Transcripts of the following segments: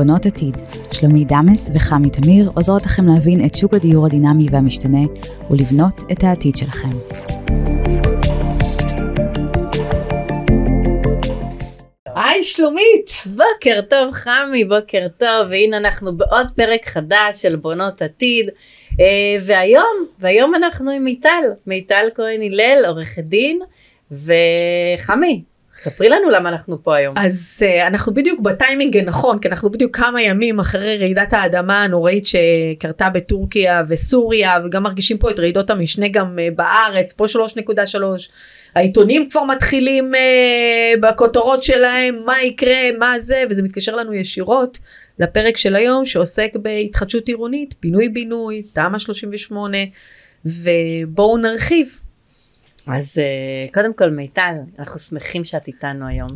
בונות עתיד. שלומי דמס וחמי תמיר עוזרות לכם להבין את שוק הדיור הדינמי והמשתנה ולבנות את העתיד שלכם. היי שלומית! בוקר טוב חמי, בוקר טוב, והנה אנחנו בעוד פרק חדש של בונות עתיד, אה, והיום, והיום אנחנו עם מיטל, מיטל כהן הלל, עורכת דין, וחמי, ספרי לנו למה אנחנו פה היום. אז uh, אנחנו בדיוק בטיימינג הנכון, כי אנחנו בדיוק כמה ימים אחרי רעידת האדמה הנוראית שקרתה בטורקיה וסוריה, וגם מרגישים פה את רעידות המשנה גם uh, בארץ, פה 3.3. העיתונים כבר מתחילים uh, בכותרות שלהם, מה יקרה, מה זה, וזה מתקשר לנו ישירות לפרק של היום שעוסק בהתחדשות עירונית, פינוי בינוי, תמ"א 38, ובואו נרחיב. אז uh, קודם כל מיטל, אנחנו שמחים שאת איתנו היום,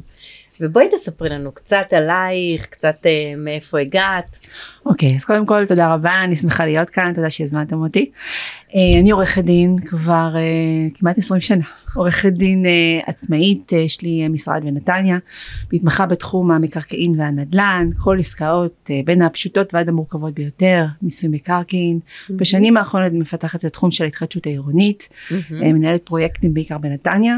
ובואי תספרי לנו קצת עלייך, קצת uh, מאיפה הגעת. אוקיי, okay, אז קודם כל תודה רבה, אני שמחה להיות כאן, תודה שהזמנתם אותי. Uh, אני עורכת דין כבר uh, כמעט 20 שנה, עורכת דין uh, עצמאית, יש לי משרד בנתניה, מתמחה בתחום המקרקעין והנדל"ן, כל עסקאות בין הפשוטות ועד המורכבות ביותר, מיסוי מקרקעין. Mm-hmm. בשנים האחרונות אני מפתחת את התחום של ההתחדשות העירונית, mm-hmm. מנהלת פרויקטים בעיקר בנתניה.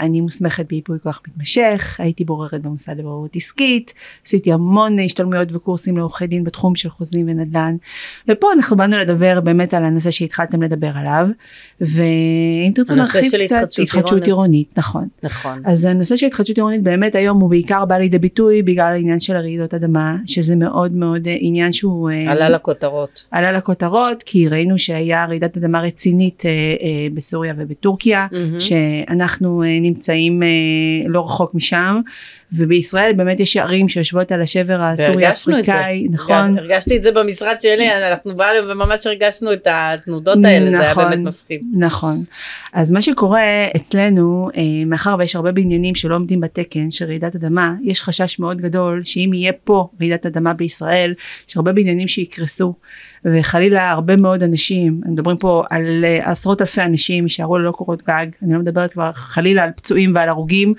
אני מוסמכת בייפוי כוח מתמשך, הייתי בוררת במוסד לבוררות עסקית, עשיתי המון השתלמויות וקורסים לעורכי דין בתחום של חוזים ונדל"ן, ופה אנחנו באנו לדבר באמת על הנושא שהתחלתם לדבר עליו, ואם תרצו להרחיב קצת, התחדשות, התחדשות עירונית, נכון. נכון. אז הנושא של התחדשות עירונית באמת היום הוא בעיקר בא לידי ביטוי בגלל העניין של הרעידות אדמה, שזה מאוד מאוד אה, עניין שהוא... אה, עלה לכותרות. עלה לכותרות, כי ראינו שהיה רעידת אדמה רצינית אה, בסוריה ובטורקיה, mm-hmm. שאנחנו נמצאים לא רחוק משם. ובישראל באמת יש ערים שיושבות על השבר הסורי אפריקאי נכון. הרגשתי את זה במשרד שלי אנחנו באנו וממש הרגשנו את התנודות האלה נכון, זה היה נכון, באמת מפחיד. נכון. אז מה שקורה אצלנו אה, מאחר ויש הרבה בניינים שלא עומדים בתקן של רעידת אדמה יש חשש מאוד גדול שאם יהיה פה רעידת אדמה בישראל יש הרבה בניינים שיקרסו וחלילה הרבה מאוד אנשים, מדברים פה על אה, עשרות אלפי אנשים יישארו ללא קורות גג, אני לא מדברת כבר חלילה על פצועים ועל הרוגים,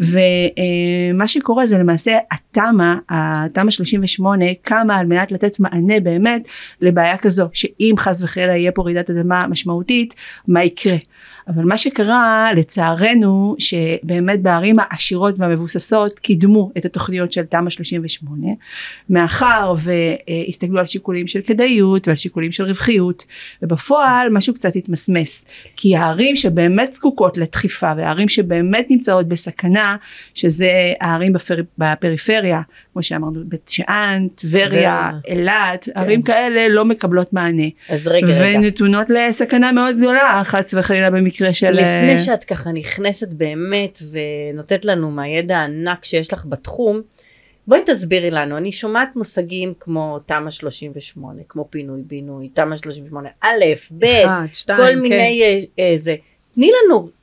ומה שקורה זה למעשה התמ"א, התמ"א 38 קמה על מנת לתת מענה באמת לבעיה כזו, שאם חס וחלילה יהיה פה רעידת אדמה משמעותית, מה יקרה. אבל מה שקרה לצערנו שבאמת בערים העשירות והמבוססות קידמו את התוכניות של תמ"א 38 מאחר והסתכלו על שיקולים של כדאיות ועל שיקולים של רווחיות ובפועל משהו קצת התמסמס כי הערים שבאמת זקוקות לדחיפה והערים שבאמת נמצאות בסכנה שזה הערים בפר... בפריפריה כמו שאמרנו בית שאן, טבריה, אילת, כן. ערים כאלה לא מקבלות מענה. אז רגע רגע. ונתונות לסכנה מאוד גדולה חס וחלילה במקרה של... לפני אה, שאת ככה נכנסת באמת ונותנת לנו מהידע הענק שיש לך בתחום, בואי תסבירי לנו, אני שומעת מושגים כמו תמ"א 38, כמו פינוי בינוי, תמ"א 38, א', ב', כל כן. מיני איזה, אה, אה, תני לנו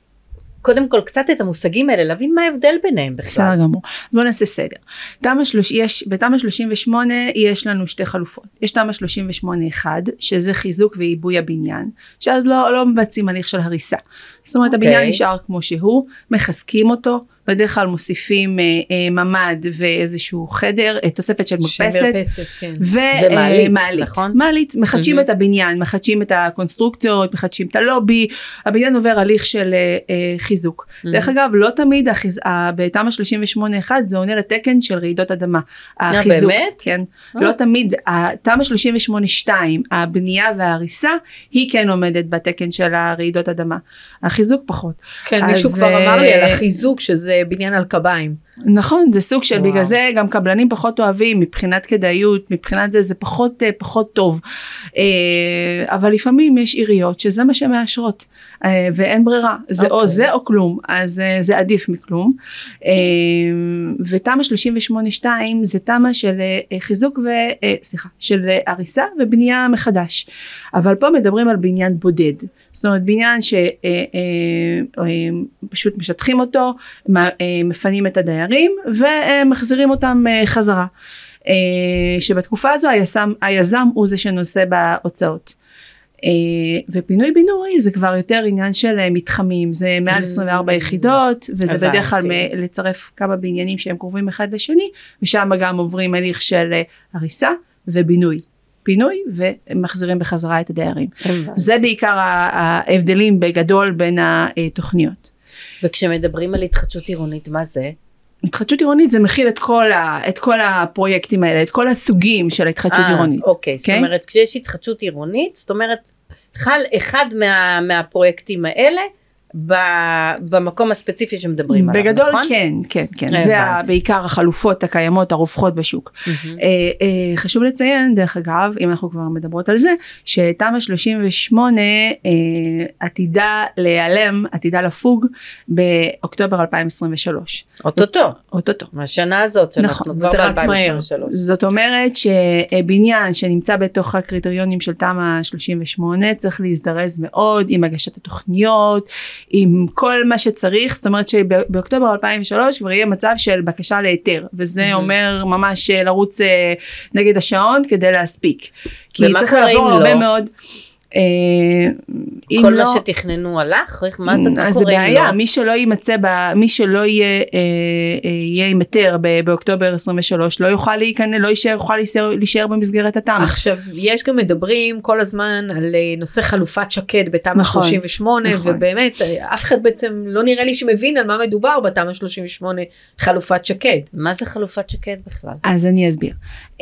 קודם כל קצת את המושגים האלה, להבין מה ההבדל ביניהם בכלל. בסדר גמור. אז בואו נעשה סדר. תמ"א יש, בתמ"א 38 יש לנו שתי חלופות. יש תמ"א 38 אחד, שזה חיזוק ועיבוי הבניין, שאז לא, לא מבצעים הליך של הריסה. זאת אומרת okay. הבניין אוקיי. נשאר כמו שהוא, מחזקים אותו, בדרך כלל מוסיפים אה, אה, ממ"ד ואיזשהו חדר, אה, תוספת של מרפסת, כן. ומעלית, אה, נכון? מעלית, מחדשים mm-hmm. את הבניין, מחדשים את הקונסטרוקציות, מחדשים את הלובי, הבניין עובר הליך של אה, אה, חיזוק. Mm-hmm. דרך אגב, לא תמיד החיז... אה, בתמ"א 38-1 זה עונה לתקן של רעידות אדמה. אה, החיזוק, באמת? כן. אה. לא תמיד, תמ"א 38-2, הבנייה וההריסה, היא כן עומדת בתקן של הרעידות אדמה. החיזוק פחות. כן, מישהו כבר אמר לי על החיזוק שזה בניין על קביים. נכון זה סוג של וואו. בגלל זה גם קבלנים פחות אוהבים מבחינת כדאיות מבחינת זה זה פחות אה, פחות טוב אה, אבל לפעמים יש עיריות שזה מה שמאשרות ואין ברירה זה אוקיי. או זה או כלום אז זה עדיף מכלום ותמ"א 38-2 זה תמ"א של חיזוק וסליחה של הריסה ובנייה מחדש אבל פה מדברים על בניין בודד זאת אומרת בניין שפשוט משטחים אותו מפנים את הדיירים ומחזירים אותם אה, חזרה. אה, שבתקופה הזו היזם, היזם הוא זה שנושא בהוצאות. אה, ופינוי בינוי זה כבר יותר עניין של אה, מתחמים זה מעל Mm. 24 יחידות וזה בדרך כלל הבנתי. לצרף כמה בניינים שהם קרובים אחד לשני ושם גם עוברים הליך של אה, הריסה ובינוי. פינוי ומחזירים בחזרה את הדיירים. זה בעיקר ההבדלים בגדול בין התוכניות. וכשמדברים על התחדשות עירונית, מה זה? התחדשות עירונית זה מכיל את כל, ה, את כל הפרויקטים האלה, את כל הסוגים של התחדשות אה, עירונית. אוקיי, זאת כן? אומרת, כשיש התחדשות עירונית, זאת אומרת, חל אחד מה, מהפרויקטים האלה במקום הספציפי שמדברים עליו, בגדול נכון? כן, כן, כן. זה ה- בעיקר החלופות הקיימות הרווחות בשוק. אה, אה, חשוב לציין דרך אגב, אם אנחנו כבר מדברות על זה, שתמ"א 38 אה, עתידה להיעלם, עתידה לפוג באוקטובר 2023. אוטוטו, אוטוטו. מהשנה הזאת, שאנחנו נכון, כבר זה רץ מהר. ב-2023. זאת אומרת שבניין שנמצא בתוך הקריטריונים של תמ"א 38 צריך להזדרז מאוד עם הגשת התוכניות, עם כל מה שצריך, זאת אומרת שבאוקטובר 2003 כבר יהיה מצב של בקשה להיתר, וזה Mhm. אומר ממש אה, לרוץ אה, נגד השעון כדי להספיק. כי צריך לעבור הרבה לא? מאוד. אה, כל לא, מה שתכננו הלך? איך- מה זה אז קורה זה אם בעיה, לא? מי שלא יימצא, ב- מי שלא יהיה, אה, אה, יהיה עם היתר ב- באוקטובר 23 לא יוכל להיכנס, לא יישאר, יוכל להישאר, להישאר במסגרת התמ"א. עכשיו יש גם מדברים כל הזמן על אה, נושא חלופת שקד בתמ"א נכון, 38 נכון. ובאמת אה, אף אחד בעצם לא נראה לי שמבין על מה מדובר בתמ"א 38 חלופת שקד. מה זה חלופת שקד בכלל? אז אני אסביר.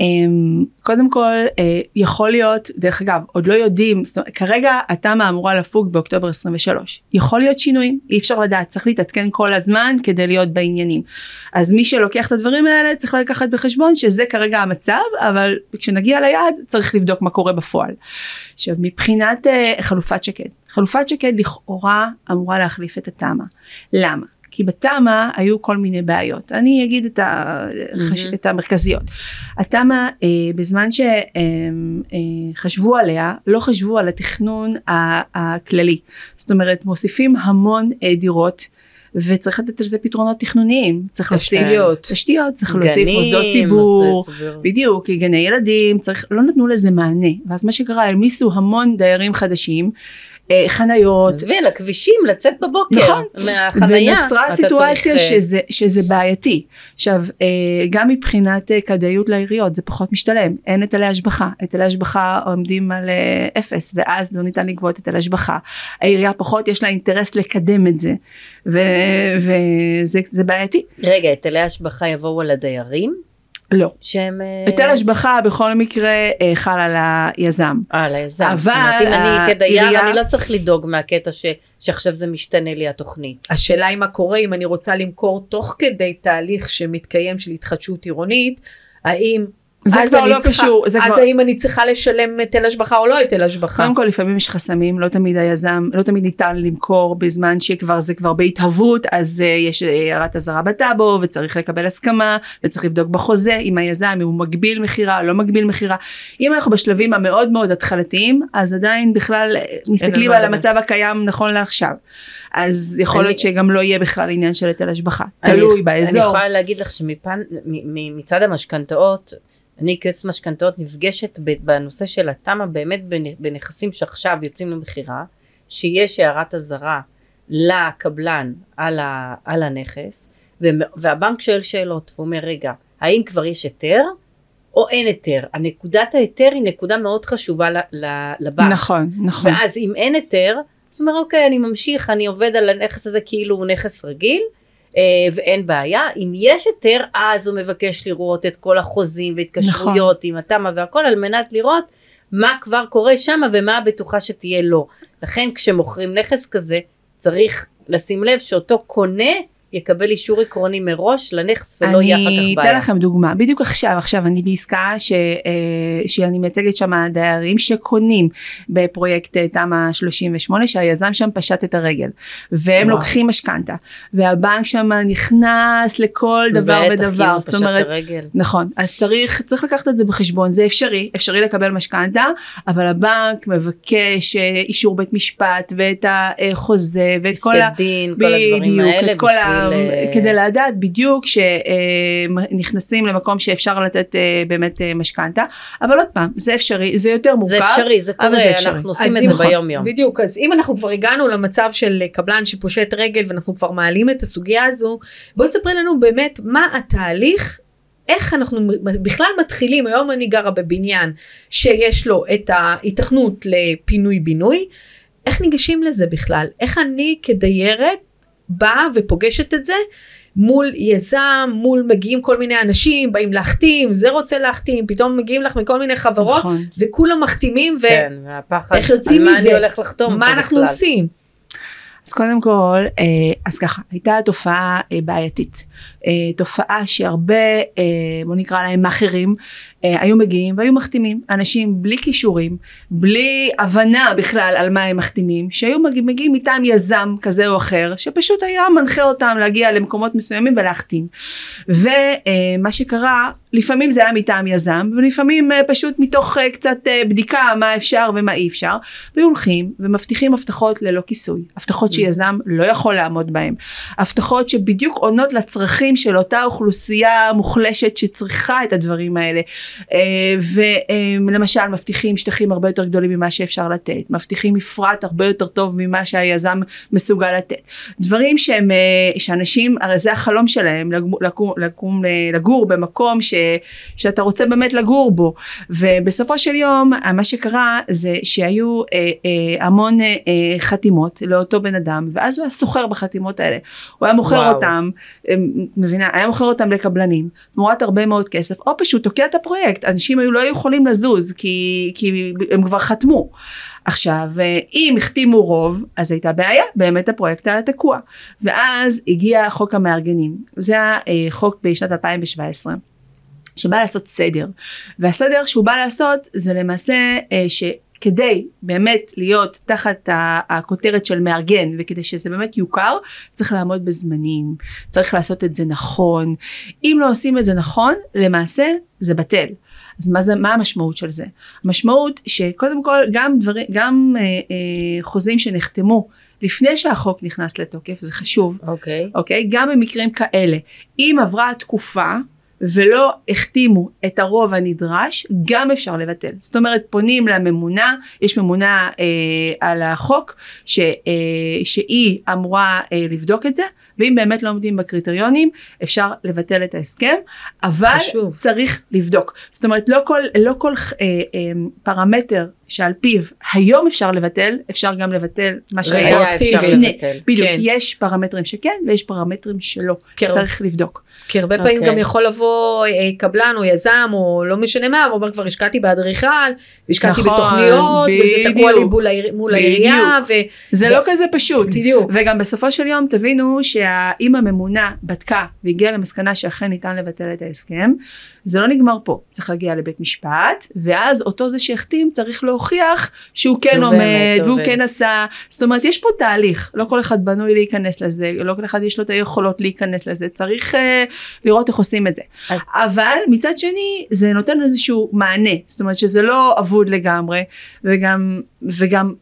אמ, קודם כל, אה, יכול להיות, דרך אגב, עוד לא יודעים, כרגע התמ"א אמורה לפוג באוקטובר 23. יכול להיות שינויים, אי אפשר לדעת, צריך להתעדכן כל הזמן כדי להיות בעניינים. אז מי שלוקח את הדברים האלה צריך לקחת בחשבון שזה כרגע המצב, אבל כשנגיע ליעד צריך לבדוק מה קורה בפועל. עכשיו, מבחינת אה, חלופת שקד, חלופת שקד לכאורה אמורה להחליף את התמ"א. למה? כי בתמ"א היו כל מיני בעיות. אני אגיד את, ה... מהמם. את המרכזיות. התמ"א אה, בזמן שחשבו עליה לא חשבו על התכנון הכללי זאת אומרת מוסיפים המון אה, דירות וצריך לתת לזה פתרונות תכנוניים צריך להוסיף תשתיות. תשתיות צריך להוסיף גנים, מוסדות ציבור מוסדות. בדיוק גני ילדים צריך לא נתנו לזה מענה ואז מה שקרה העמיסו המון דיירים חדשים אה, חניות עזבי, על הכבישים, לצאת בבוקר. נכון. מהחנייה. ונוצרה סיטואציה צריך, אה, שזה, שזה בעייתי. עכשיו, אה, גם מבחינת אה, כדאיות לעיריות זה פחות משתלם, אין היטלי השבחה, היטלי השבחה עומדים על אה, אפס ואז לא ניתן לגבות היטל השבחה. העירייה פחות יש לה אינטרס לקדם את זה ו- וזה זה בעייתי. רגע, היטלי השבחה יבואו על הדיירים? לא. שהם... אה, היטל השבחה בכל מקרה אה, חל על היזם. אה, על היזם. אבל אם אני כדייר, אני לא צריך לדאוג מהקטע ש- שעכשיו זה משתנה לי התוכנית. השאלה היא מה קורה אם אני רוצה למכור תוך כדי תהליך שמתקיים של התחדשות עירונית, האם זה כבר אני לא צריכה- קשור, זה אז כבר... האם אני צריכה לשלם היטל השבחה או לא היטל השבחה? קודם כל לפעמים יש חסמים לא תמיד היזם לא תמיד ניתן למכור בזמן שכבר זה כבר בהתהוות אז uh, יש אה, הערת אזהרה בטאבו וצריך לקבל הסכמה וצריך לבדוק בחוזה עם היזם אם הוא מגביל מכירה לא מגביל מכירה אם אנחנו בשלבים המאוד מאוד התחלתיים אז עדיין בכלל אה, מסתכלים על. המצב הקיים נכון לעכשיו אז יכול אני- להיות שגם לא יהיה בכלל עניין של היטל השבחה אני- תלוי אני באזור יכולה להגיד לך שמפן, מ- מ- מצד המשכנתאות, אני כיועץ משכנתאות נפגשת בנושא של התמ"א באמת בנ- בנכסים שעכשיו יוצאים למכירה, שיש הערת אזהרה לקבלן על, ה, על הנכס, והבנק שואל שאלות, הוא אומר רגע, האם כבר יש היתר או אין היתר? הנקודת ההיתר היא נקודה מאוד חשובה לבנק. נכון נכון ואז אם אין היתר, אז הוא אומר אוקיי אני ממשיך אני עובד על הנכס הזה כאילו הוא נכס רגיל ואין בעיה. אם יש היתר אז הוא מבקש לראות את כל החוזים והתקשרויות עם התמ"א והכל על מנת לראות מה כבר קורה שם ומה הבטוחה שתהיה לו. לכן כשמוכרים נכס כזה צריך לשים לב שאותו קונה יקבל אישור עקרוני מראש לנכס ולא יהיה אחר אני כך אתן בעיה. לכם דוגמה בדיוק עכשיו עכשיו אני בעסקה ש, אה, שאני מייצגת שם דיירים שקונים בפרויקט אה, תמ"א 38 שהיזם שם פשט את הרגל והם וואו. לוקחים משכנתה והבנק שם נכנס לכל דבר בטח, ודבר כאילו זאת אומרת הרגל. נכון אז צריך צריך לקחת את זה בחשבון זה אפשרי אפשרי לקבל משכנתה אבל הבנק מבקש אה, אישור בית משפט ואת החוזה ואת כל ה... פסקי דין, כל הדברים בדיוק, האלה את כל בשביל אה, כדי לדעת בדיוק שנכנסים למקום שאפשר לתת אה, באמת אה, משכנתה, אבל עוד פעם, זה אפשרי, זה יותר מורכב. זה אפשרי, זה קורה, זה אפשרי. אנחנו עושים את זה ביום יום. בדיוק, אז אם אנחנו כבר הגענו למצב של קבלן שפושט רגל ואנחנו כבר מעלים את הסוגיה הזו, בואי תספרי לנו באמת מה התהליך, איך אנחנו בכלל מתחילים, היום אני גרה בבניין שיש לו את ההיתכנות לפינוי בינוי, איך ניגשים לזה בכלל? איך אני כדיירת באה ופוגשת את זה? מול יזם, מול מגיעים כל מיני אנשים, באים להחתים, זה רוצה להחתים, פתאום מגיעים לך מכל מיני חברות, נכון. וכולם מחתימים, ו... כן, והפחד, איך יוצאים על מה מזה? אני הולך לחתום מה אנחנו בכלל. עושים? אז קודם כל, אה, אז ככה, הייתה תופעה אה, בעייתית. אה, תופעה שהרבה, בוא נקרא להם מאכערים, היו מגיעים והיו מחתימים. אנשים בלי כישורים, בלי הבנה בכלל על מה הם מחתימים, שהיו מגיע, מגיעים מטעם יזם כזה או אחר, שפשוט היה מנחה אותם להגיע למקומות מסוימים ולהחתים. ומה שקרה, לפעמים זה היה מטעם יזם, ולפעמים אה, פשוט מתוך אה, קצת אה, בדיקה מה אפשר ומה אי אפשר, והיו הולכים ומבטיחים הבטחות ללא כיסוי, הבטחות שיזם לא יכול לעמוד בהן, הבטחות שבדיוק עונות לצרכים של אותה אוכלוסייה מוחלשת שצריכה את הדברים האלה, אה, ולמשל מבטיחים שטחים הרבה יותר גדולים ממה שאפשר לתת, מבטיחים מפרט הרבה יותר טוב ממה שהיזם מסוגל לתת, דברים שהם, אה, שאנשים, הרי זה החלום שלהם, לקום, לקום, אה, לגור במקום ש, שאתה רוצה באמת לגור בו, ובסופו של יום מה שקרה זה שהיו אה, אה, המון אה, אה, חתימות לאותו בן אדם, ואז הוא היה סוחר בחתימות האלה, הוא היה מוכר וואו. אותם, אה, מבינה, היה מוכר אותם לקבלנים, תמורת הרבה מאוד כסף, או פשוט תוקע את הפרויקט, אנשים היו לא היו יכולים לזוז כי, כי הם כבר חתמו. עכשיו אם החתימו רוב אז הייתה בעיה באמת הפרויקט היה תקוע ואז הגיע חוק המארגנים זה היה אה, בשנת 2017 שבא לעשות סדר והסדר שהוא בא לעשות זה למעשה אה. כדי באמת להיות תחת הכותרת של מארגן וכדי שזה באמת יוכר צריך לעמוד בזמנים צריך לעשות את זה נכון אם לא עושים את זה נכון למעשה זה בטל אז מה, זה, מה המשמעות של זה? המשמעות שקודם כל גם, דברים, גם אה, אה, חוזים שנחתמו לפני שהחוק נכנס לתוקף, זה חשוב, אוקיי. אוקיי? גם במקרים כאלה, אם עברה התקופה ולא החתימו את הרוב הנדרש, גם אפשר לבטל. זאת אומרת, פונים לממונה, יש ממונה אה, על החוק, ש, אה, שהיא אמורה אה, לבדוק את זה, ואם באמת לא עומדים בקריטריונים, אפשר לבטל את ההסכם, אבל חשוב. צריך לבדוק. זאת אומרת, לא כל, לא כל אה, אה, פרמטר שעל פיו היום אפשר לבטל, אפשר גם לבטל מה שהיה היה אפשר לפני. בדיוק, כן. יש פרמטרים שכן ויש פרמטרים שלא, כן. צריך לבדוק. כי הרבה פעמים אוקיי. גם יכול לבוא אה, קבלן או יזם או לא משנה מה, הוא אומר כבר השקעתי באדריכל, והשקעתי נכון, בתוכניות, וזה תקוע לי בדיוק. מול העיר- מול בדיוק. העירייה, זה ו- לא כזה פשוט. בדיוק. וגם בסופו של יום תבינו שאם הממונה בדקה והגיעה למסקנה שאכן ניתן לבטל את ההסכם, זה לא נגמר פה, צריך להגיע לבית משפט, ואז אותו זה שהחתים צריך להוכיח שהוא כן עומד, באמת והוא. כן עשה, זאת אומרת יש פה תהליך, לא כל אחד בנוי להיכנס לזה, לא כל אחד יש לו את היכולות להיכנס לזה, צריך uh, לראות איך עושים את זה. אז- אבל מצד שני זה נותן איזשהו מענה, זאת אומרת שזה לא אבוד לגמרי, וגם, וגם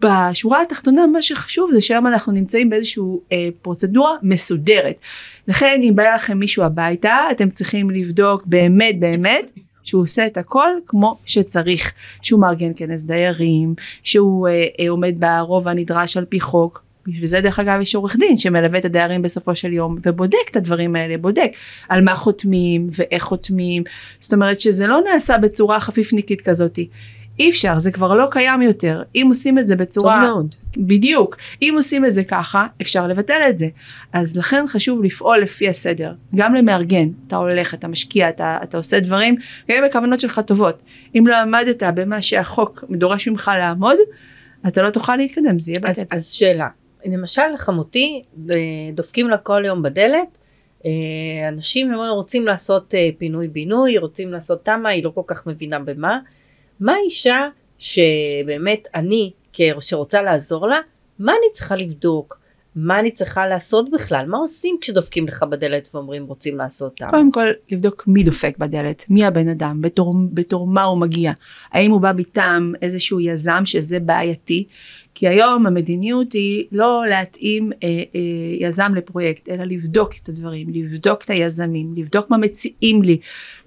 בשורה התחתונה מה שחשוב זה שהיום אנחנו נמצאים באיזושהי אה, פרוצדורה מסודרת. לכן אם בא לכם מישהו הביתה אתם צריכים לבדוק באמת באמת שהוא עושה את הכל כמו שצריך, שהוא מארגן כנס דיירים, שהוא אה, אה, עומד ברוב הנדרש על פי חוק. וזה דרך אגב יש עורך דין שמלווה את הדיירים בסופו של יום ובודק את הדברים האלה, בודק על מה חותמים ואיך חותמים, זאת אומרת שזה לא נעשה בצורה חפיפניקית כזאתי. אי אפשר, זה כבר לא קיים יותר. אם עושים את זה טוב בצורה... מאוד. בדיוק. אם עושים את זה ככה, אפשר לבטל את זה. אז לכן חשוב לפעול לפי הסדר. גם למארגן, אתה הולך, אתה משקיע, אתה, אתה עושה דברים, גם אם הכוונות שלך טובות. אם לא עמדת במה שהחוק דורש ממך לעמוד, אתה לא תוכל להתקדם, זה יהיה אז, בטל. אז שאלה, למשל חמותי אה, דופקים לה כל יום בדלת, אה, אנשים הם רוצים לעשות אה, פינוי בינוי, רוצים לעשות תמה, היא לא כל כך מבינה במה. מה אישה שבאמת אני שרוצה לעזור לה, מה אני צריכה לבדוק? מה אני צריכה לעשות בכלל? מה עושים כשדופקים לך בדלת ואומרים רוצים לעשות תמה? קודם כל לבדוק מי דופק בדלת, מי הבן אדם, בתור, בתור מה הוא מגיע, האם הוא בא מטעם איזשהו יזם שזה בעייתי, כי היום המדיניות היא לא להתאים אה, אה, יזם לפרויקט, אלא לבדוק את הדברים, לבדוק את היזמים, לבדוק מה מציעים לי,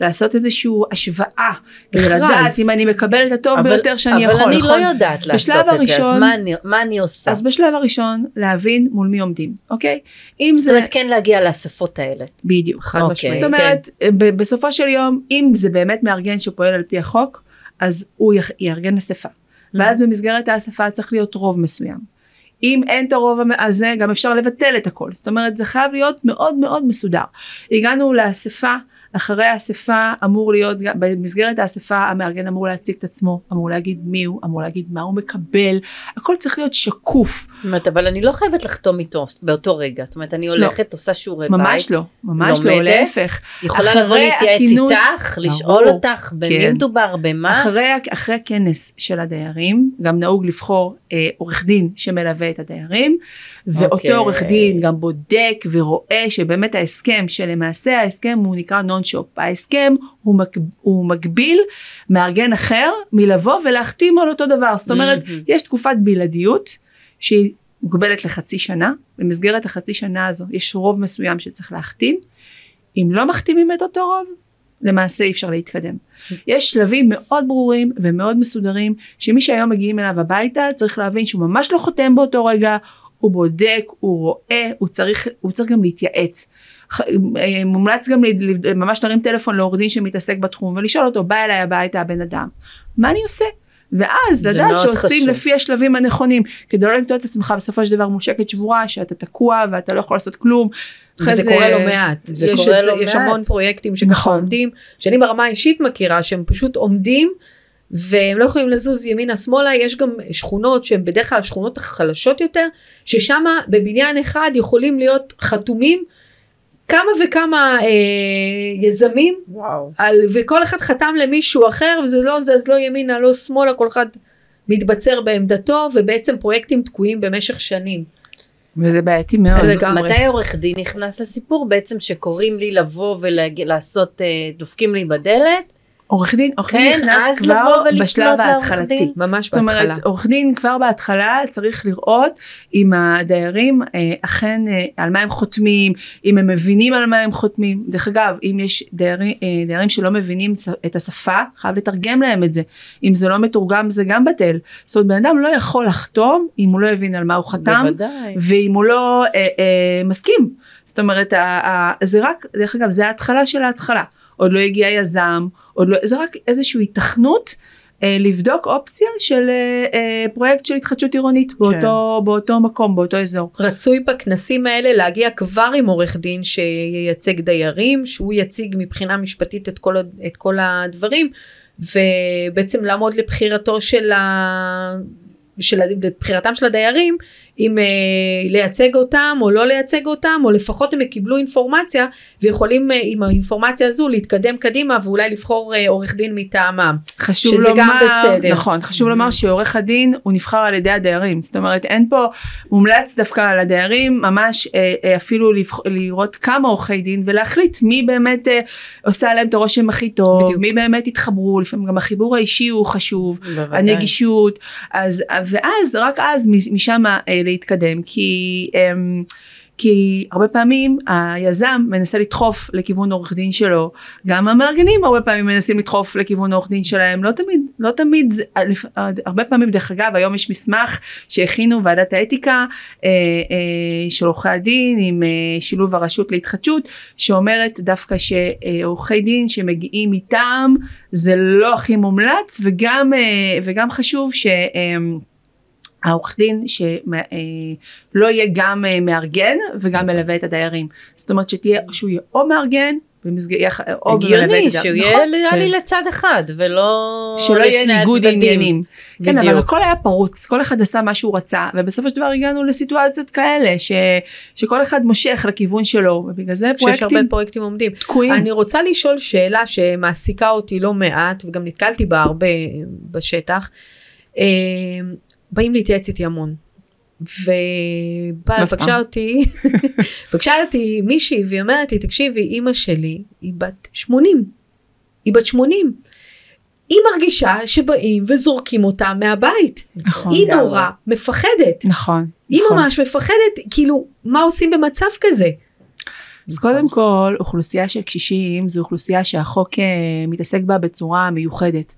לעשות איזושהי השוואה, כדי. לדעת אם אני מקבל את הטוב אבל- ביותר שאני יכול, אבל אני נכון? לא יודעת לעשות בשלב את זה, אז הראשון- מה אני- מה אני עושה? אז בשלב הראשון להבין מול מי עומדים, אוקיי? אם זאת זה, אומרת כן להגיע לאספות האלה. בדיוק. חד אוקיי. משמעית. זאת אומרת, ב- בסופו של יום, אם זה באמת מארגן שפועל על פי החוק, אז הוא יארגן אספה. ואז במסגרת האספה צריך להיות רוב מסוים. אם אין את הרוב הזה, גם אפשר לבטל את הכל. זאת אומרת, זה חייב להיות מאוד מאוד מסודר. הגענו לאספה, אחרי האספה אמור להיות, במסגרת האספה המארגן אמור להציג את עצמו, אמור להגיד מי הוא, אמור להגיד מה הוא מקבל, הכל צריך להיות שקוף. זאת אומרת, אבל אני לא חייבת לחתום איתו באותו רגע. זאת אומרת, אני הולכת, עושה שיעורי בית. ממש לא, ממש לא. להפך. יכולה אחרי לבוא להתייעץ הכינוס- איתך, לשאול ברור, אותך במי כן. מדובר, במה. אחרי, אחרי הכנס של הדיירים, גם נהוג לבחור אה, עורך דין שמלווה את הדיירים, ואותו אוקיי. עורך דין גם בודק ורואה שבאמת ההסכם, שלמעשה ההסכם הוא נקרא נון שופ, ההסכם הוא, מק, הוא מגביל מארגן אחר מלבוא ולהחתים על אותו דבר, זאת אומרת, מהמם. יש תקופת בלעדיות שהיא מוגבלת לחצי שנה, במסגרת החצי שנה הזו יש רוב מסוים שצריך להחתים, אם לא מחתימים את אותו רוב, למעשה אי אפשר להתקדם. יש שלבים מאוד ברורים ומאוד מסודרים, שמי שהיום מגיעים אליו הביתה צריך להבין שהוא ממש לא חותם באותו רגע, הוא בודק, הוא רואה, הוא צריך, הוא צריך גם להתייעץ. אה, מומלץ גם ממש להרים טלפון לעורך דין שמתעסק בתחום ולשאול אותו, בא אליי הביתה הבן אדם, מה אני עושה? ואז זה לדעת שעושים חשוב. לפי השלבים הנכונים, כדי לא למצוא את עצמך בסופו של דבר מול שקט שבורה, שאתה תקוע ואתה לא יכול לעשות כלום. אחרי זה קורה לא מעט, זה יש, קורה את זה, לא יש מעט. המון פרויקטים שככה נכון. עומדים, שאני ברמה האישית מכירה שהם פשוט עומדים והם לא יכולים לזוז ימינה שמאלה, יש גם שכונות שהן בדרך כלל השכונות החלשות יותר, ששם בבניין אחד יכולים להיות חתומים כמה וכמה אה, יזמים, וואו. על, וכל אחד חתם למישהו אחר וזה לא זז לא ימינה לא שמאלה, כל אחד מתבצר בעמדתו ובעצם פרויקטים תקועים במשך שנים. וזה בעייתי מאוד. לגמרי. מתי עורך דין נכנס לסיפור? בעצם שקוראים לי לבוא ולעשות, דופקים לי בדלת? עורך דין, עורך כן, דין נכנס אז כבר בשלב ההתחלתי. ממש זאת אומרת, בהתחלה. עורך דין כבר בהתחלה צריך לראות אם הדיירים אה, אכן אה, על מה הם חותמים, אם הם מבינים על מה הם חותמים. דרך אגב, אם יש דיירים, אה, דיירים שלא מבינים את השפה, חייב לתרגם להם את זה. אם זה לא מתורגם זה גם בטל. זאת אומרת, בן אדם לא יכול לחתום אם הוא לא הבין על מה הוא חתם. בוודאי. ואם הוא לא אה, אה, מסכים. זאת אומרת, ה, ה, זה רק, דרך אגב, זה ההתחלה של ההתחלה. עוד לא הגיע יזם, עוד לא, זה רק איזושהי היתכנות אה, לבדוק אופציה של אה, אה, פרויקט של התחדשות עירונית באותו, באותו מקום, באותו אזור. רצוי בכנסים האלה להגיע כבר עם עורך דין שייצג דיירים, שהוא יציג מבחינה משפטית את כל, את כל הדברים, ובעצם לעמוד לבחירתו של ה... של לבחירתם של הדיירים אם אה, לייצג אותם או לא לייצג אותם או לפחות הם קיבלו אינפורמציה ויכולים אה, עם האינפורמציה הזו להתקדם קדימה ואולי לבחור אה, עורך דין מטעמם. חשוב שזה לומר, גם בסדר. נכון, חשוב לומר שעורך הדין הוא נבחר על ידי הדיירים, זאת אומרת אין פה, מומלץ דווקא על הדיירים ממש אה, אה, אפילו לבח, לראות כמה עורכי דין ולהחליט מי באמת אה, עושה עליהם את הרושם הכי טוב, בדיוק. מי באמת התחברו, לפעמים גם החיבור האישי הוא חשוב, בוודאי. הנגישות, אז, ואז רק אז משם אה, להתקדם, כי, אה, כי הרבה פעמים היזם מנסה לדחוף לכיוון עורך דין שלו, גם המארגנים הרבה פעמים מנסים לדחוף לכיוון עורך דין שלהם, לא תמיד, לא תמיד, הרבה פעמים דרך אגב היום יש מסמך שהכינו ועדת האתיקה אה, אה, של עורכי הדין עם אה, שילוב הרשות להתחדשות, שאומרת דווקא שעורכי דין שמגיעים מטעם זה לא הכי מומלץ וגם, אה, וגם חשוב ש... אה, העורך דין שלא יהיה גם אה, מארגן וגם מלווה את הדיירים. זאת אומרת שתהיה, שהוא יהיה או מארגן יח- או מלווה את הגיוני הדיירים. שהוא נכון? יהיה נראה כן. לי לצד אחד ולא שלא לשני יהיה ניגוד הצדדים. עניינים. כן, אבל. הכל היה פרוץ, כל אחד עשה מה שהוא רצה, ובסופו של דבר הגענו לסיטואציות כאלה, ש, שכל אחד מושך לכיוון שלו, ובגלל זה שיש הרבה פרויקטים פרויקטים עומדים. תקועים. אני רוצה לשאול שאלה שמעסיקה אותי לא מעט וגם נתקלתי בה הרבה בשטח. באים להתייעץ איתי המון. ופגשה אותי, פגשה אותי מישהי והיא אומרת לי תקשיבי אמא שלי היא בת 80, היא בת 80. היא מרגישה שבאים וזורקים אותה מהבית. נכון. היא. נורא מפחדת. נכון. היא נכון. ממש מפחדת, כאילו, מה עושים במצב כזה? אז קודם כל, אוכלוסייה של קשישים זו אוכלוסייה שהחוק אה, מתעסק בה בצורה מיוחדת.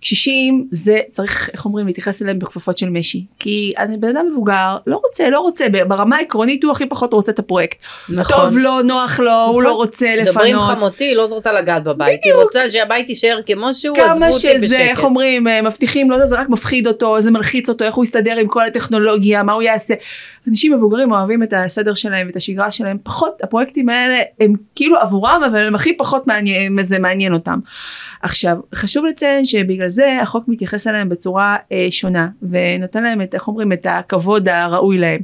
קשישים זה צריך איך אומרים להתייחס אליהם בכפפות של משי. כי אני בן אדם מבוגר לא רוצה לא רוצה ברמה העקרונית הוא הכי פחות רוצה את הפרויקט. טוב לו נוח לו הוא לא רוצה מדברים לפנות. חמותי, לא רוצה לגעת בבית, היא רוצה שהבית יישאר כמו שהוא, עזבו כמה אותי שזה בשקט. איך אומרים אה, מבטיחים לא זה רק מפחיד אותו זה מלחיץ אותו איך הוא יסתדר עם כל הטכנולוגיה מה הוא יעשה. אנשים מבוגרים אוהבים את הסדר שלהם ואת השגרה שלהם פחות הפרויקטים האלה הם כאילו עבורם אבל הם הכי פחות מעניין זה מעניין אותם. עכשיו חשוב לציין שבגלל זה החוק מתייחס אליהם בצורה אה, שונה ונותן להם את איך אומרים את הכבוד הראוי להם.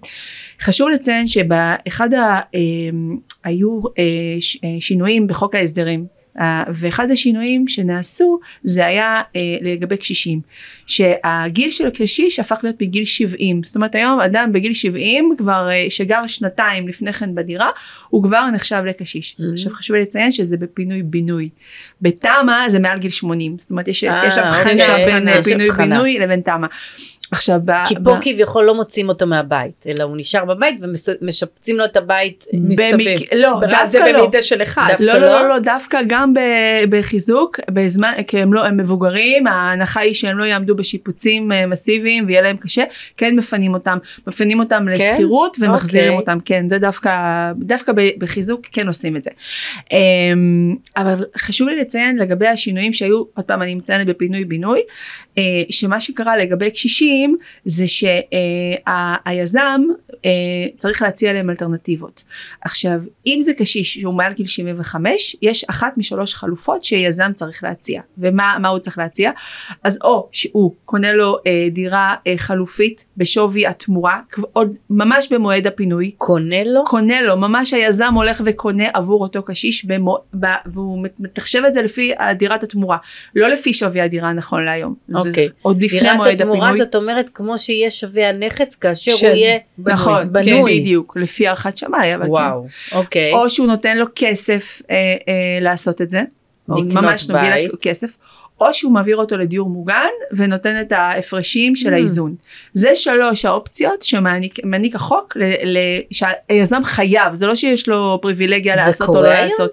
חשוב לציין שבאחד ה... אה, היו אה, ש, אה, שינויים בחוק ההסדרים ואחד השינויים שנעשו זה היה אה, לגבי קשישים שהגיל של הקשיש הפך להיות בגיל 70 זאת אומרת היום אדם בגיל 70 כבר אה, שגר שנתיים לפני כן בדירה הוא כבר נחשב לקשיש. Mhm. עכשיו חשוב לי לציין שזה בפינוי בינוי. בתמ"א זה מעל גיל 80 זאת אומרת יש, אה, יש הבחנה אוקיי, בין אה, פינוי. בינוי לבין תמ"א עכשיו ב- כי ב- פה כביכול לא מוצאים אותו מהבית, אלא הוא נשאר בבית ומשפצים לו את הבית מסביב. במק... לא, ואז זה דווקא לא. במידה של אחד. דווקא לא, לא, לא? לא, לא, דווקא גם ב- בחיזוק, בזמן, כי הם לא, הם מבוגרים, ההנחה היא שהם לא יעמדו בשיפוצים אה, מסיביים ויהיה להם קשה, כן מפנים אותם, מפנים אותם כן? לשכירות ומחזירים אוקיי. אותם, כן, זה דווקא, דווקא ב- בחיזוק כן עושים את זה. אמ, אבל חשוב לי לציין לגבי השינויים שהיו, עוד פעם אני מציינת בפינוי בינוי, אה, שמה שקרה לגבי קשישים זה שהיזם צריך להציע להם אלטרנטיבות. עכשיו אם זה קשיש שהוא מעל גיל 75 יש אחת משלוש חלופות שיזם צריך להציע. ומה מה הוא צריך להציע? אז או שהוא קונה לו אה, דירה אה, חלופית בשווי התמורה עוד ממש במועד הפינוי. קונה לו? קונה לו. ממש היזם הולך וקונה עבור אותו קשיש במו, ב, והוא מת- מתחשב את זה לפי דירת התמורה. לא לפי שווי הדירה נכון להיום. אוקיי. עוד לפני דירת מועד התמורה הפינוי. זאת אומרת כמו שיהיה שווה הנכס כאשר הוא יהיה בנוי. נכון כן, בנוי. בדיוק לפי הערכת שמאי אבל כן. וואו, אוקיי. או שהוא נותן לו כסף אה, אה, לעשות את זה, לקנות ממש בית. לו כסף, או שהוא מעביר אותו לדיור מוגן ונותן את ההפרשים של Mm. האיזון. זה שלוש האופציות שמעניק מעניק החוק, ל, ל, שהיזם חייב, זה לא שיש לו פריבילגיה לעשות או קורה לא היום? לעשות.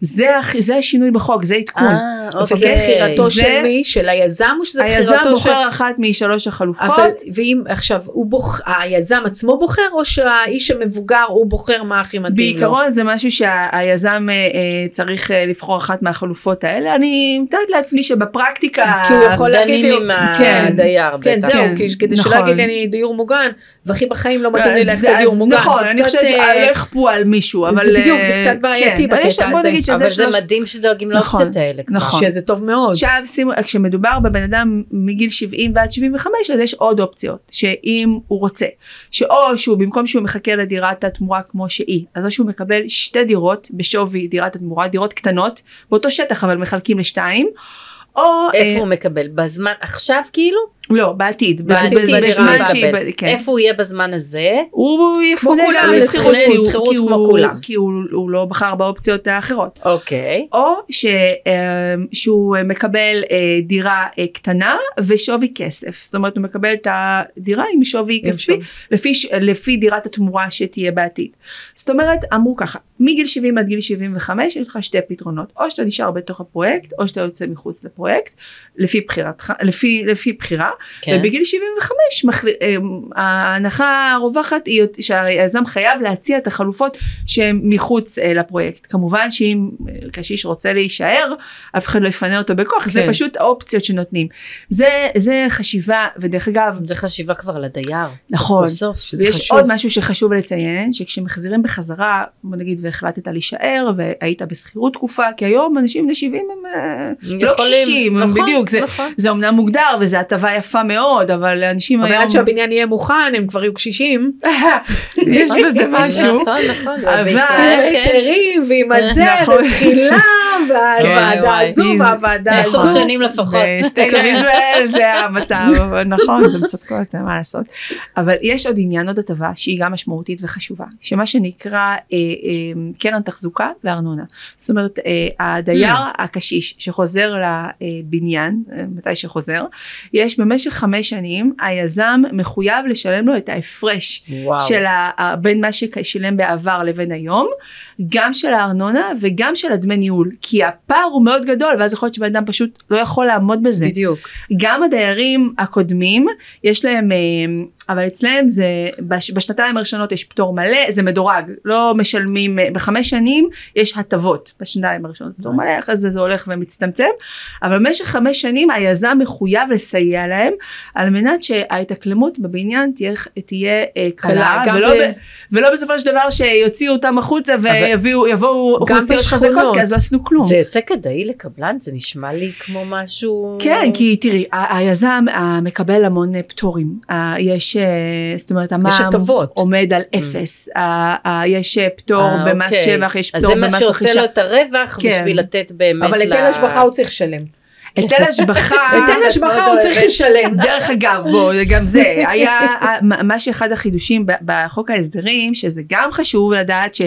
זה, הח- זה השינוי בחוק, זה עדכון. אה, וזה אוקיי. בחירתו זה- של מי? של היזם או שזה היזם בחירתו של... בוחר אחת משלוש החלופות. אבל ואם עכשיו הוא בוחר, היזם עצמו בוחר או שהאיש המבוגר הוא בוחר מה הכי מתאים לו? בעיקרון זה משהו שהיזם אה, אה, צריך אה, לבחור אחת מהחלופות האלה. אני מתארת לעצמי שבפרקטיקה... כי הוא יכול להגיד דנים לי, עם כן, הדייר כן. זהו, כן, כדי שלא נכון. יגיד לי אני דיור מוגן וכי בחיים לא מתאים לי ללכת לדיור מוגן. נכון, אני חושבת אה, שלא יכפו על מישהו, אבל... זה בדיוק, זה אה, קצת בעייתי כן, בקטע הזה. אבל זה. מדהים שדואגים נכון, לאופציות האלה כבר. נכון. שזה טוב מאוד. עכשיו שימו, כשמדובר בבן אדם מגיל 70 ועד 75 אז יש עוד אופציות שאם הוא רוצה שאו שהוא במקום שהוא מחכה לדירת התמורה כמו שהיא אז או שהוא מקבל שתי דירות בשווי דירת התמורה דירות קטנות באותו שטח אבל מחלקים לשתיים או איפה אה, הוא מקבל? בזמן עכשיו כאילו? לא בעתיד בעתיד, בזמן. שהיא כן. איפה הוא יהיה בזמן הזה? הוא יפונה לשכירות כי הוא- הוא- כמו כולם. כי הוא לא בחר באופציות האחרות אוקיי. או אה, שהוא מקבל אה, דירה אה, קטנה ושווי כסף זאת אומרת הוא מקבל את הדירה עם שווי כספי. לפי, דירת התמורה שתהיה בעתיד זאת אומרת אמרו ככה מגיל 70 עד גיל 75 יש לך שתי פתרונות או שאתה נשאר בתוך הפרויקט או שאתה יוצא מחוץ לפרויקט לפי בחירה כן. ובגיל 75 מחל... אה, ההנחה הרווחת היא שהיזם חייב להציע את החלופות שהן מחוץ אה, לפרויקט כמובן שאם אה, קשיש רוצה להישאר אף אחד לא יפנה אותו בכוח זה כן. פשוט האופציות שנותנים זה זה חשיבה ודרך אגב זה חשיבה כבר לדייר. נכון. בסוף שזה ויש חשוב. עוד משהו שחשוב לציין שכשמחזירים בחזרה בוא נגיד והחלטת להישאר והיית בשכירות תקופה כי היום אנשים בני 70 הם לא יכולים, קשישים הם נכון, בדיוק זה, נכון. זה אומנם מוגדר וזה הטבה יפה מאוד, אבל אנשים אבל היום, עד שהבניין יהיה מוכן הם כבר יהיו קשישים. יש בזה משהו. נכון, נכון. אבל- בישראל, כן. היתרים ועם הזה נכון. ותחילה והוועדה וואי, הזו. והוועדה עשר הזו. שנים לפחות. אוף ישראל זה המצב, אבל נכון, אתם צודקות, מה לעשות. אבל יש עוד עניין, עוד הטבה שהיא גם משמעותית וחשובה, שמה שנקרא אה, אה, קרן תחזוקה וארנונה. זאת אומרת, אה, הדייר הקשיש שחוזר לבניין, מתי שחוזר, יש במשך חמש שנים, היזם מחויב לשלם לו את ההפרש וואו. של ה, ה- בין מה ששילם בעבר לבין היום, גם של הארנונה וגם של הדמי ניהול, כי הפער הוא מאוד גדול ואז יכול להיות שבן אדם פשוט לא יכול לעמוד בזה. בדיוק. גם הדיירים הקודמים יש להם, אה, אבל אצלם זה בש, בשנתיים הראשונות יש פטור מלא, זה מדורג, לא משלמים, אה, בחמש שנים יש הטבות, בשנתיים הראשונות פטור מלא, אחרי זה זה הולך ומצטמצם, אבל במשך חמש שנים היזם מחויב לסייע להם, על מנת שההתאקלמות בבניין תהיה, תהיה אה, קלה, ולא, ב-. ולא בסופו של דבר שיוציאו אותם החוצה ויביאו יבואו אוכלוסיות. חזקות, כי אז לא עשינו כלום. זה יוצא כדאי לקבלן? זה נשמע לי כמו משהו... כן, כי תראי, ה- היזם אה, מקבל המון אה, פטורים. אה, יש, זאת אומרת, המע"מ הטבות. עומד על אפס. אה, אה, יש פטור במס אוקיי. שבח, יש אז פטור זה מה במס שעושה רכישה. לו את הרווח כן. בשביל לתת באמת אבל היטל השבחה הוא צריך לשלם. היטל השבחה, היטל השבחה הוא צריך לשלם. דרך אגב, בוא, זה גם זה, היה מה שאחד החידושים בחוק ההסדרים, שזה גם חשוב לדעת ש...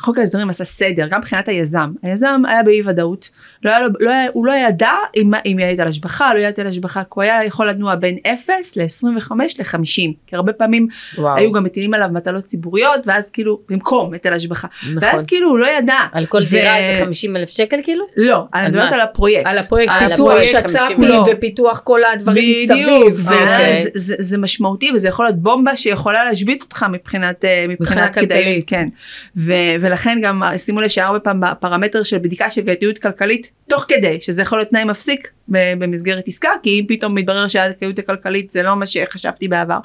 חוק ההסדרים עשה סדר גם מבחינת היזם היזם היה באי ודאות לא היה לו, לא היה, הוא לא ידע אם, אם יהיה היטל השבחה לא יהיה היטל השבחה כי הוא היה יכול לנוע בין 0 ל-25 ל-50 כי הרבה פעמים וואו. היו גם מטילים עליו מטלות ציבוריות ואז כאילו במקום היטל השבחה נכון. ואז כאילו הוא לא ידע על כל ו- דירה זה 50 אלף שקל כאילו? לא אני על מדברת? על הפרויקט על הפרויקט, על פיתוח הפרויקט, שצ"פי 50. לא. ופיתוח כל הדברים בדיוק, מסביב. אוקיי. ואז זה, זה משמעותי וזה יכול להיות בומבה שיכולה להשבית אותך מבחינת, אה, מבחינת מבחינה כדאיות. כן. ו, ולכן גם אה, שימו לב שהרבה פעם בפרמטר של בדיקה של כדאיות כלכלית, תוך כדי, שזה יכול להיות תנאי מפסיק במסגרת עסקה, כי אם פתאום מתברר שהכדאיות הכלכלית זה לא מה שחשבתי בעבר.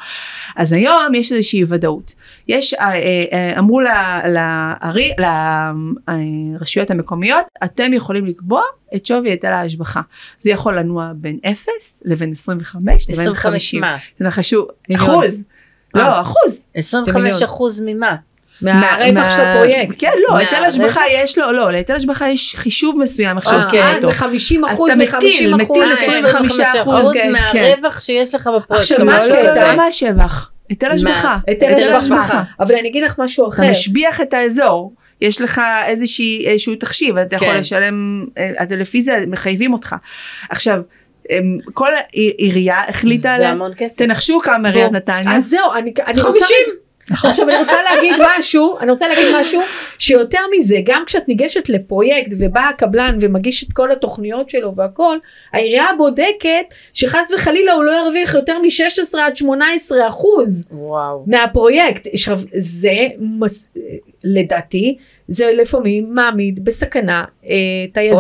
אז היום יש איזושהי ודאות. יש, אה, אה, אמרו לרשויות המקומיות, אתם יכולים לקבוע את שווי היטל ההשבחה. זה יכול לנוע בין 0 לבין 25 לבין 25 50. מה? זה חשוב. אחוז. לא, אחוז. 25 אחוז ממה? מהרווח מה- של הפרויקט. כן, לא, היטל? השבחה יש לו, לא, להיטל השבחה יש חישוב מסוים, איך אוקיי. שעושים עד אותו. ב-50 אז אחוז, אתה מטיל, מ-50 מטיל אחוז. 25 אחוז, כן, מהרווח שיש לך בפרויקט. עכשיו, מה לא, מהשבח. היטל השבחה. היטל השבחה. אבל אני אגיד לך משהו אתה אחר. משביח את האזור. יש לך איזושהי, איזשהו תחשיב, אתה יכול כן. לשלם, אה, אתה לפי זה מחייבים אותך. עכשיו, כל עירייה החליטה, זה על- המון כסף. תנחשו כמה עיריית נתניה. אז זהו, אני, אני רוצה... 50. עכשיו אני רוצה להגיד משהו, אני רוצה להגיד משהו שיותר מזה, גם כשאת ניגשת לפרויקט ובא הקבלן ומגיש את כל התוכניות שלו והכל, העירייה בודקת שחס וחלילה הוא לא ירוויח יותר מ-16 עד 18 אחוז וואו. מהפרויקט. עכשיו זה מס... לדעתי זה לפעמים מעמיד בסכנה אה, את היזם.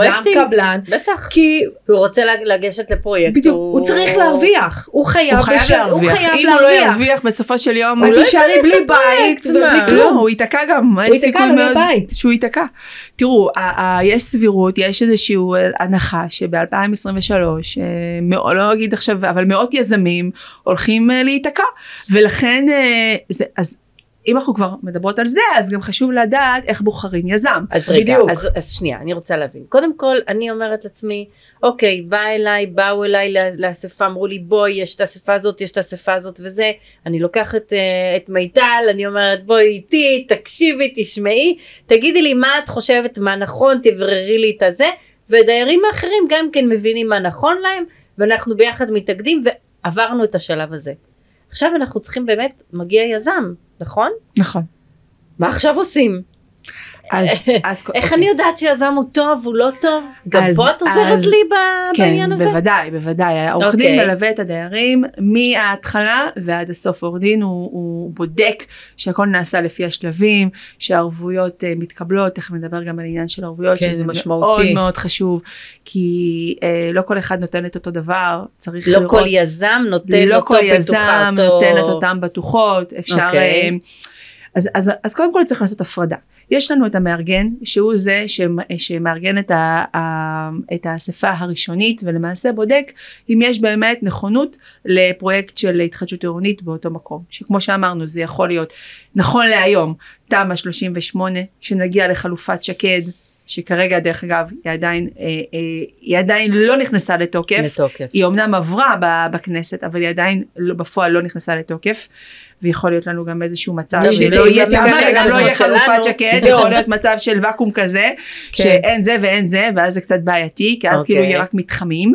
קבלן, בטח. כי הוא רוצה לגשת לפרויקט. בדיוק, הוא צריך להרוויח, הוא חייב, הוא חייב בשל- הוא להרוויח. חייב אם הוא לא להרוויח. ירוויח בסופו של יום, הוא לא תישארי בלי בית ובלי מה? לא, כלום. הוא ייתקע גם, יש ייתקע, סיכוי לא יהיה מאוד בית. שהוא ייתקע. תראו, ה- ה- יש סבירות, יש איזושהי הנחה שב-2023, לא אגיד עכשיו, אבל מאות יזמים הולכים אה, להיתקע, ולכן, אה, זה- אז אם אנחנו כבר מדברות על זה, אז גם חשוב לדעת איך בוחרים יזם. אז רגע, בדיוק. אז, אז שנייה, אני רוצה להבין. קודם כל, אני אומרת לעצמי, אוקיי, בא אליי, באו אליי לאספה, אמרו לי, בואי, יש את האספה הזאת, יש את האספה הזאת וזה. אני לוקחת אה, את מיטל, אני אומרת, בואי איתי, תקשיבי, תשמעי, תגידי לי מה את חושבת, מה נכון, תבררי לי את הזה. ודיירים האחרים גם כן מבינים מה נכון להם, ואנחנו ביחד מתאגדים, ועברנו את השלב הזה. עכשיו אנחנו צריכים באמת, מגיע יזם, נכון? נכון. מה עכשיו עושים? אז, אז איך אני יודעת שיזם הוא טוב, הוא לא טוב? גם אז- פה את עוזרת אז- לי ב- בעניין כן, הזה? בוודאי, בוודאי. העורך דין אוקיי. מלווה את הדיירים מההתחלה ועד הסוף. העורך דין הוא, הוא בודק שהכל נעשה לפי השלבים, שהערבויות אה, מתקבלות, תכף נדבר גם על עניין של ערבויות, כן, שזה זה מאוד משמעותי. מאוד חשוב, כי אה, לא כל אחד נותן את אותו דבר, צריך לא לראות. כל יזם נותן לא אותו כל יזם אותו... נותן את אותם בטוחות, אפשר... אוקיי. אה, אז, אז, אז קודם כל צריך לעשות הפרדה. יש לנו את המארגן שהוא זה שמארגן את, ה, את האספה הראשונית ולמעשה בודק אם יש באמת נכונות לפרויקט של התחדשות עירונית באותו מקום. שכמו שאמרנו זה יכול להיות נכון להיום תמ"א 38 שנגיע לחלופת שקד שכרגע דרך אגב היא עדיין, אה, אה, היא עדיין לא נכנסה לתוקף, לתוקף. היא אמנם עברה בכנסת אבל היא עדיין לא, בפועל לא נכנסה לתוקף ויכול להיות לנו גם איזשהו מצב שלא יהיה גם לא יהיה חלופת שקט, זה יכול להיות מצב של ואקום כזה כן. שאין זה ואין זה ואז זה קצת בעייתי כי אז כאילו אוקיי. יהיה רק מתחמים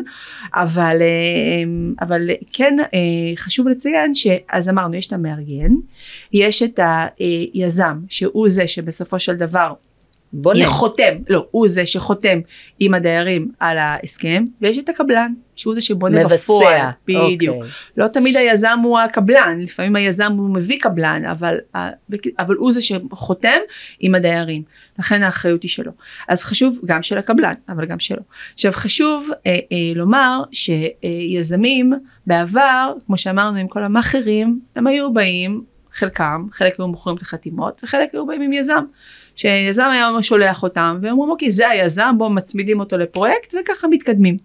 אבל, אה, אבל כן חשוב לציין שאז אמרנו יש את המארגן, יש את היזם שהוא זה שבסופו של דבר בונה. חותם, לא, הוא זה שחותם עם הדיירים על ההסכם, ויש את הקבלן, שהוא זה שבונה מבצע, בפועל. בדיוק. אוקיי. לא תמיד היזם הוא הקבלן, לפעמים היזם הוא מביא קבלן, אבל, אבל הוא זה שחותם עם הדיירים. לכן האחריות היא שלו. אז חשוב, גם של הקבלן, אבל גם שלו. עכשיו חשוב אה, אה, לומר שיזמים בעבר, כמו שאמרנו עם כל המאכערים, הם היו באים, חלקם, חלק היו מוכרים את החתימות, וחלק היו באים עם יזם. שיזם היה ממש שולח אותם ואומרים אוקיי זה היזם בואו מצמידים אותו לפרויקט וככה מתקדמים.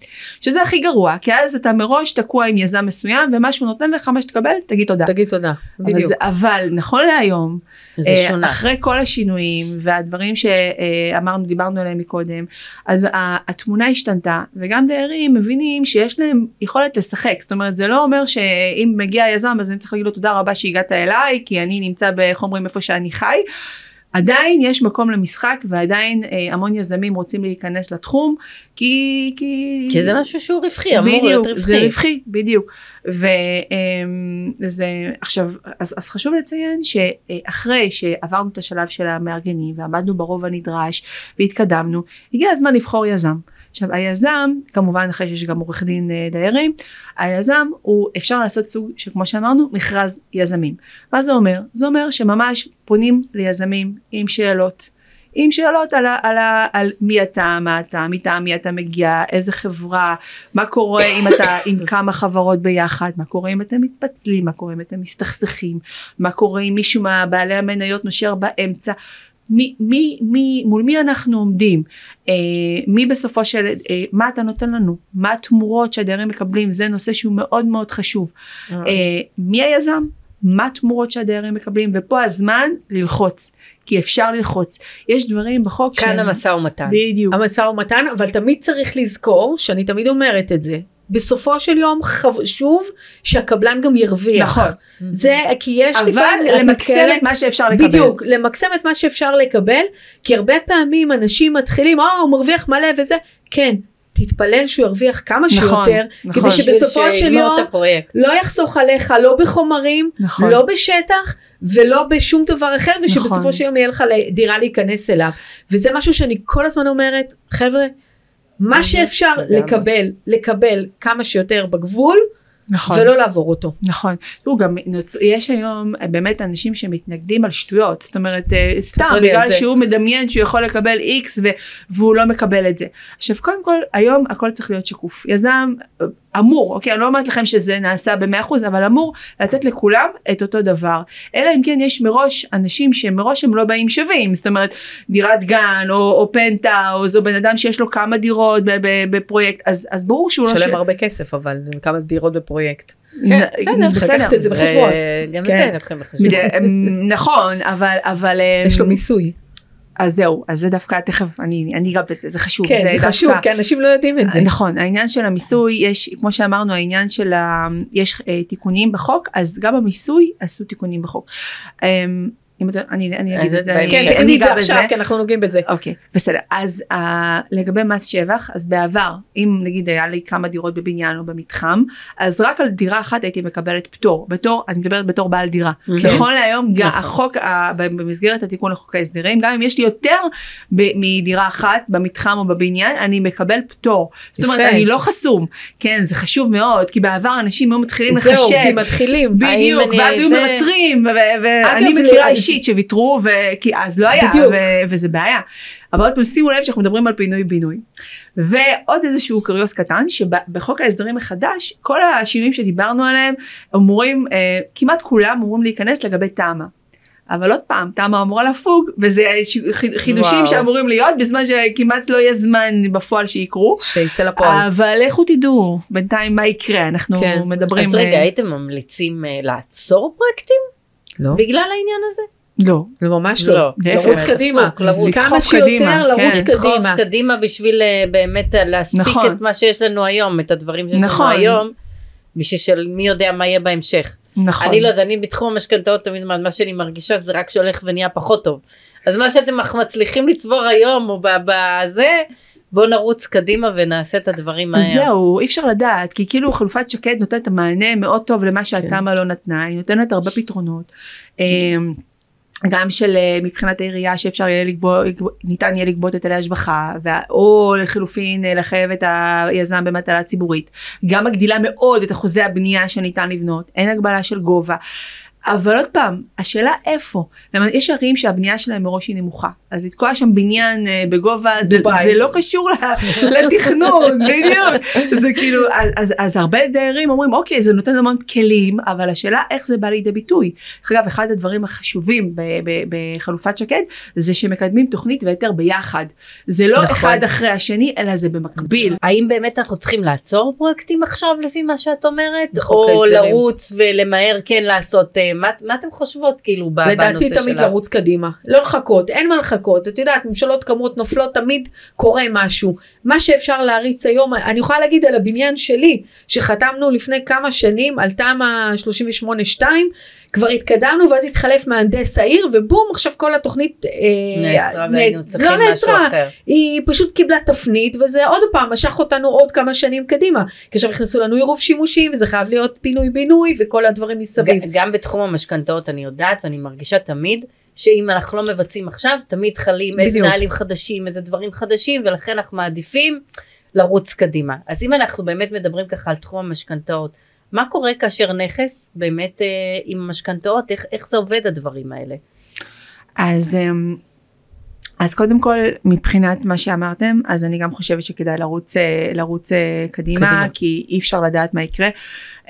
שזה הכי גרוע כי אז אתה מראש תקוע עם יזם מסוים ומה שהוא נותן לך מה שתקבל תגיד תודה. תגיד תודה. בדיוק. אבל, אבל נכון להיום אה, אחרי כל השינויים והדברים שאמרנו דיברנו עליהם מקודם אז התמונה השתנתה וגם דיירים מבינים שיש להם יכולת לשחק זאת אומרת זה לא אומר שאם מגיע יזם אז אני צריך להגיד לו תודה רבה שהגעת אליי כי אני נמצא איך אומרים איפה שאני חי. עדיין יש מקום למשחק ועדיין אה, המון יזמים רוצים להיכנס לתחום כי כי, כי זה משהו שהוא רווחי אמור להיות רווחי. זה רווחי בדיוק וזה אמ, עכשיו אז, אז חשוב לציין שאחרי שעברנו את השלב של המארגנים ועמדנו ברוב הנדרש והתקדמנו הגיע הזמן לבחור יזם. עכשיו היזם כמובן אחרי שיש גם עורך דין אה, דיירים היזם הוא אפשר לעשות סוג שכמו שאמרנו מכרז יזמים מה זה אומר? זה אומר שממש פונים ליזמים עם שאלות עם שאלות על, על, על, על מי אתה, מה אתה, מטעם מי אתה מגיע, איזה חברה, מה קורה אם אתה עם כמה חברות ביחד, מה קורה אם אתם מתפצלים, מה קורה אם אתם מסתכסכים, מה קורה אם מישהו מהבעלי המניות נושר באמצע, מי, מי, מי, מול מי אנחנו עומדים, אה, מי בסופו של, אה, מה אתה נותן לנו, מה התמורות שהדיירים מקבלים, זה נושא שהוא מאוד מאוד חשוב. אה, אה מי היזם? מה התמורות שהדיירים מקבלים, ופה הזמן ללחוץ, כי אפשר ללחוץ. יש דברים בחוק כאן המשא ומתן. בדיוק. המשא ומתן, אבל תמיד צריך לזכור, שאני תמיד אומרת את זה, בסופו של יום חשוב שהקבלן גם ירוויח. נכון. זה כי יש אבל למקסם את מה שאפשר לקבל. בדיוק, למקסם את מה שאפשר לקבל, כי הרבה פעמים אנשים מתחילים, או הוא מרוויח מלא וזה, כן. תתפלל שהוא ירוויח כמה נכון, שיותר, נכון. כדי שבסופו של יום לא יחסוך עליך לא בחומרים, נכון. לא בשטח ולא בשום דבר אחר, ושבסופו נכון. של יום יהיה לך דירה להיכנס אליו. וזה משהו שאני כל הזמן אומרת, חבר'ה, מה שאפשר לקבל, לקבל כמה שיותר בגבול, נכון. ולא לעבור אותו. נכון. תראו גם יש היום באמת אנשים שמתנגדים על שטויות, זאת אומרת אה, סתם בגלל שהוא מדמיין שהוא יכול לקבל איקס והוא לא מקבל את זה. עכשיו קודם כל היום הכל צריך להיות שקוף. יזם אמור, אוקיי, אני לא אומרת לכם שזה נעשה במאה אחוז, אבל אמור לתת לכולם את אותו דבר. אלא אם כן יש מראש אנשים שמראש הם לא באים שווים, זאת אומרת דירת גן או, או פנטהאוז או בן אדם שיש לו כמה דירות בפרויקט, אז, אז ברור שהוא לא... שלם הרבה כסף אבל כמה דירות בפרויקט. כן, בסדר, לקחת את זה בחשבון. גם את זה לוקחים בחשבון. נכון, אבל, אבל... יש לו מיסוי. אז זהו, אז זה דווקא תכף אני אני אגע בזה, זה חשוב. כן, זה, זה חשוב, דווקא, כי אנשים לא יודעים את זה. נכון, העניין של המיסוי, יש, כמו שאמרנו, העניין של ה... יש אה, תיקונים בחוק, אז גם במיסוי עשו תיקונים בחוק. אה, אני, אני אגיד את זה, כן, אני אגע בזה, כי אנחנו נוגעים בזה. אוקיי, בסדר. אז uh, לגבי מס שבח, אז בעבר, אם נגיד היה לי כמה דירות בבניין או במתחם, אז רק על דירה אחת הייתי מקבלת פטור, בתור, אני מדברת בתור בעל דירה. כן. נכון להיום, נכון. החוק, uh, במסגרת התיקון לחוק ההסדרים, גם אם יש לי יותר מדירה אחת במתחם או בבניין, אני מקבל פטור. זאת אומרת, אני לא חסום. כן, זה חשוב מאוד, כי בעבר אנשים היו מתחילים לחשב. זהו, כי מתחילים. בדיוק, ואז היו מוותרים, ואני מכירה אישית שוויתרו וכי אז לא היה ו- וזה בעיה. אבל עוד פעם שימו לב שאנחנו מדברים על פינוי בינוי. ועוד איזשהו קריוס קטן שבחוק ההסדרים החדש כל השינויים שדיברנו עליהם אמורים אה, כמעט כולם אמורים להיכנס לגבי תמ"א. אבל עוד פעם, תמ"א אמורה לפוג, וזה חידושים וואו. שאמורים להיות, בזמן שכמעט לא יהיה זמן בפועל שיקרו. שיצא לפועל. אבל לכו תדעו בינתיים מה יקרה, אנחנו כן. מדברים... אז רגע, אה, הייתם ממליצים אה, לעצור פרויקטים לא. בגלל העניין הזה? לא. זה ממש לא. לא. לרוץ קדימה. כמה שיותר קדימה, לרוץ כן. לדחוף קדימה. קדימה בשביל אה, באמת אה, להספיק נכון. את מה שיש לנו היום, את הדברים שיש נכון. לנו היום, בשביל שמי יודע מה יהיה בהמשך. נכון. אני לא יודעת, אני בתחום המשכנתאות תמיד אומרת, מה שאני מרגישה זה רק שהולך ונהיה פחות טוב. אז מה שאתם מצליחים לצבור היום או ב- בזה, בואו נרוץ קדימה ונעשה את הדברים מהר. אז זהו, אי אפשר לדעת, כי כאילו חלופת שקד נותנת מענה מאוד טוב למה שהתמ"א לא נתנה, היא נותנת הרבה פתרונות. גם של אה, מבחינת העירייה שאפשר יהיה לגבות, ניתן יהיה לגבות היטלי השבחה, או לחילופין אה, לחייב את היזם במטלה ציבורית. גם מגדילה מאוד את אחוזי הבנייה שניתן לבנות, אין הגבלה של גובה. אבל עוד פעם, השאלה איפה, למה יש ערים שהבנייה שלהם מראש היא נמוכה, אז לתקוע שם בניין אה, בגובה, זה. זה לא קשור לתכנון, בדיוק, זה כאילו, אז, אז, אז הרבה דיירים אומרים, אוקיי, זה נותן המון כלים, אבל השאלה איך זה בא לידי ביטוי. דרך אגב, אחד הדברים החשובים ב- ב- בחלופת שקד, זה שמקדמים תוכנית והיתר ביחד. זה לא נכון. אחד אחרי השני, אלא זה במקביל. האם באמת אנחנו צריכים לעצור פרויקטים עכשיו לפי מה שאת אומרת? או. לרוץ ולמהר כן לעשות, אה, מה, מה אתם חושבות כאילו בנושא לדעתי תמיד שלך? לרוץ קדימה, לא לחכות, אין מה לחכות, את יודעת, ממשלות קמות נופלות, תמיד קורה משהו. מה שאפשר להריץ היום, אני יכולה להגיד על הבניין שלי, שחתמנו לפני כמה שנים על תמ"א 38-2, כבר התקדמנו ואז התחלף מהנדס העיר, ובום, עכשיו כל התוכנית אה, נעצרה והיינו צריכים לא משהו אחר. היא פשוט קיבלה תפנית וזה עוד פעם משך אותנו עוד כמה שנים קדימה כי עכשיו נכנסו לנו עירוב שימושים וזה חייב להיות פינוי בינוי וכל הדברים מסביב. גם בתחום המשכנתאות אני יודעת ואני מרגישה תמיד שאם אנחנו לא מבצעים עכשיו תמיד חלים איזה. נהלים חדשים איזה דברים חדשים ולכן אנחנו מעדיפים לרוץ קדימה אז אם אנחנו באמת מדברים ככה על תחום המשכנתאות מה קורה כאשר נכס באמת אה, עם המשכנתאות איך, איך זה עובד הדברים האלה? אז, אמ, אז קודם כל מבחינת מה שאמרתם אז אני גם חושבת שכדאי לרוץ, אה, לרוץ אה, קדימה, קדימה. כי אי אפשר לדעת מה יקרה.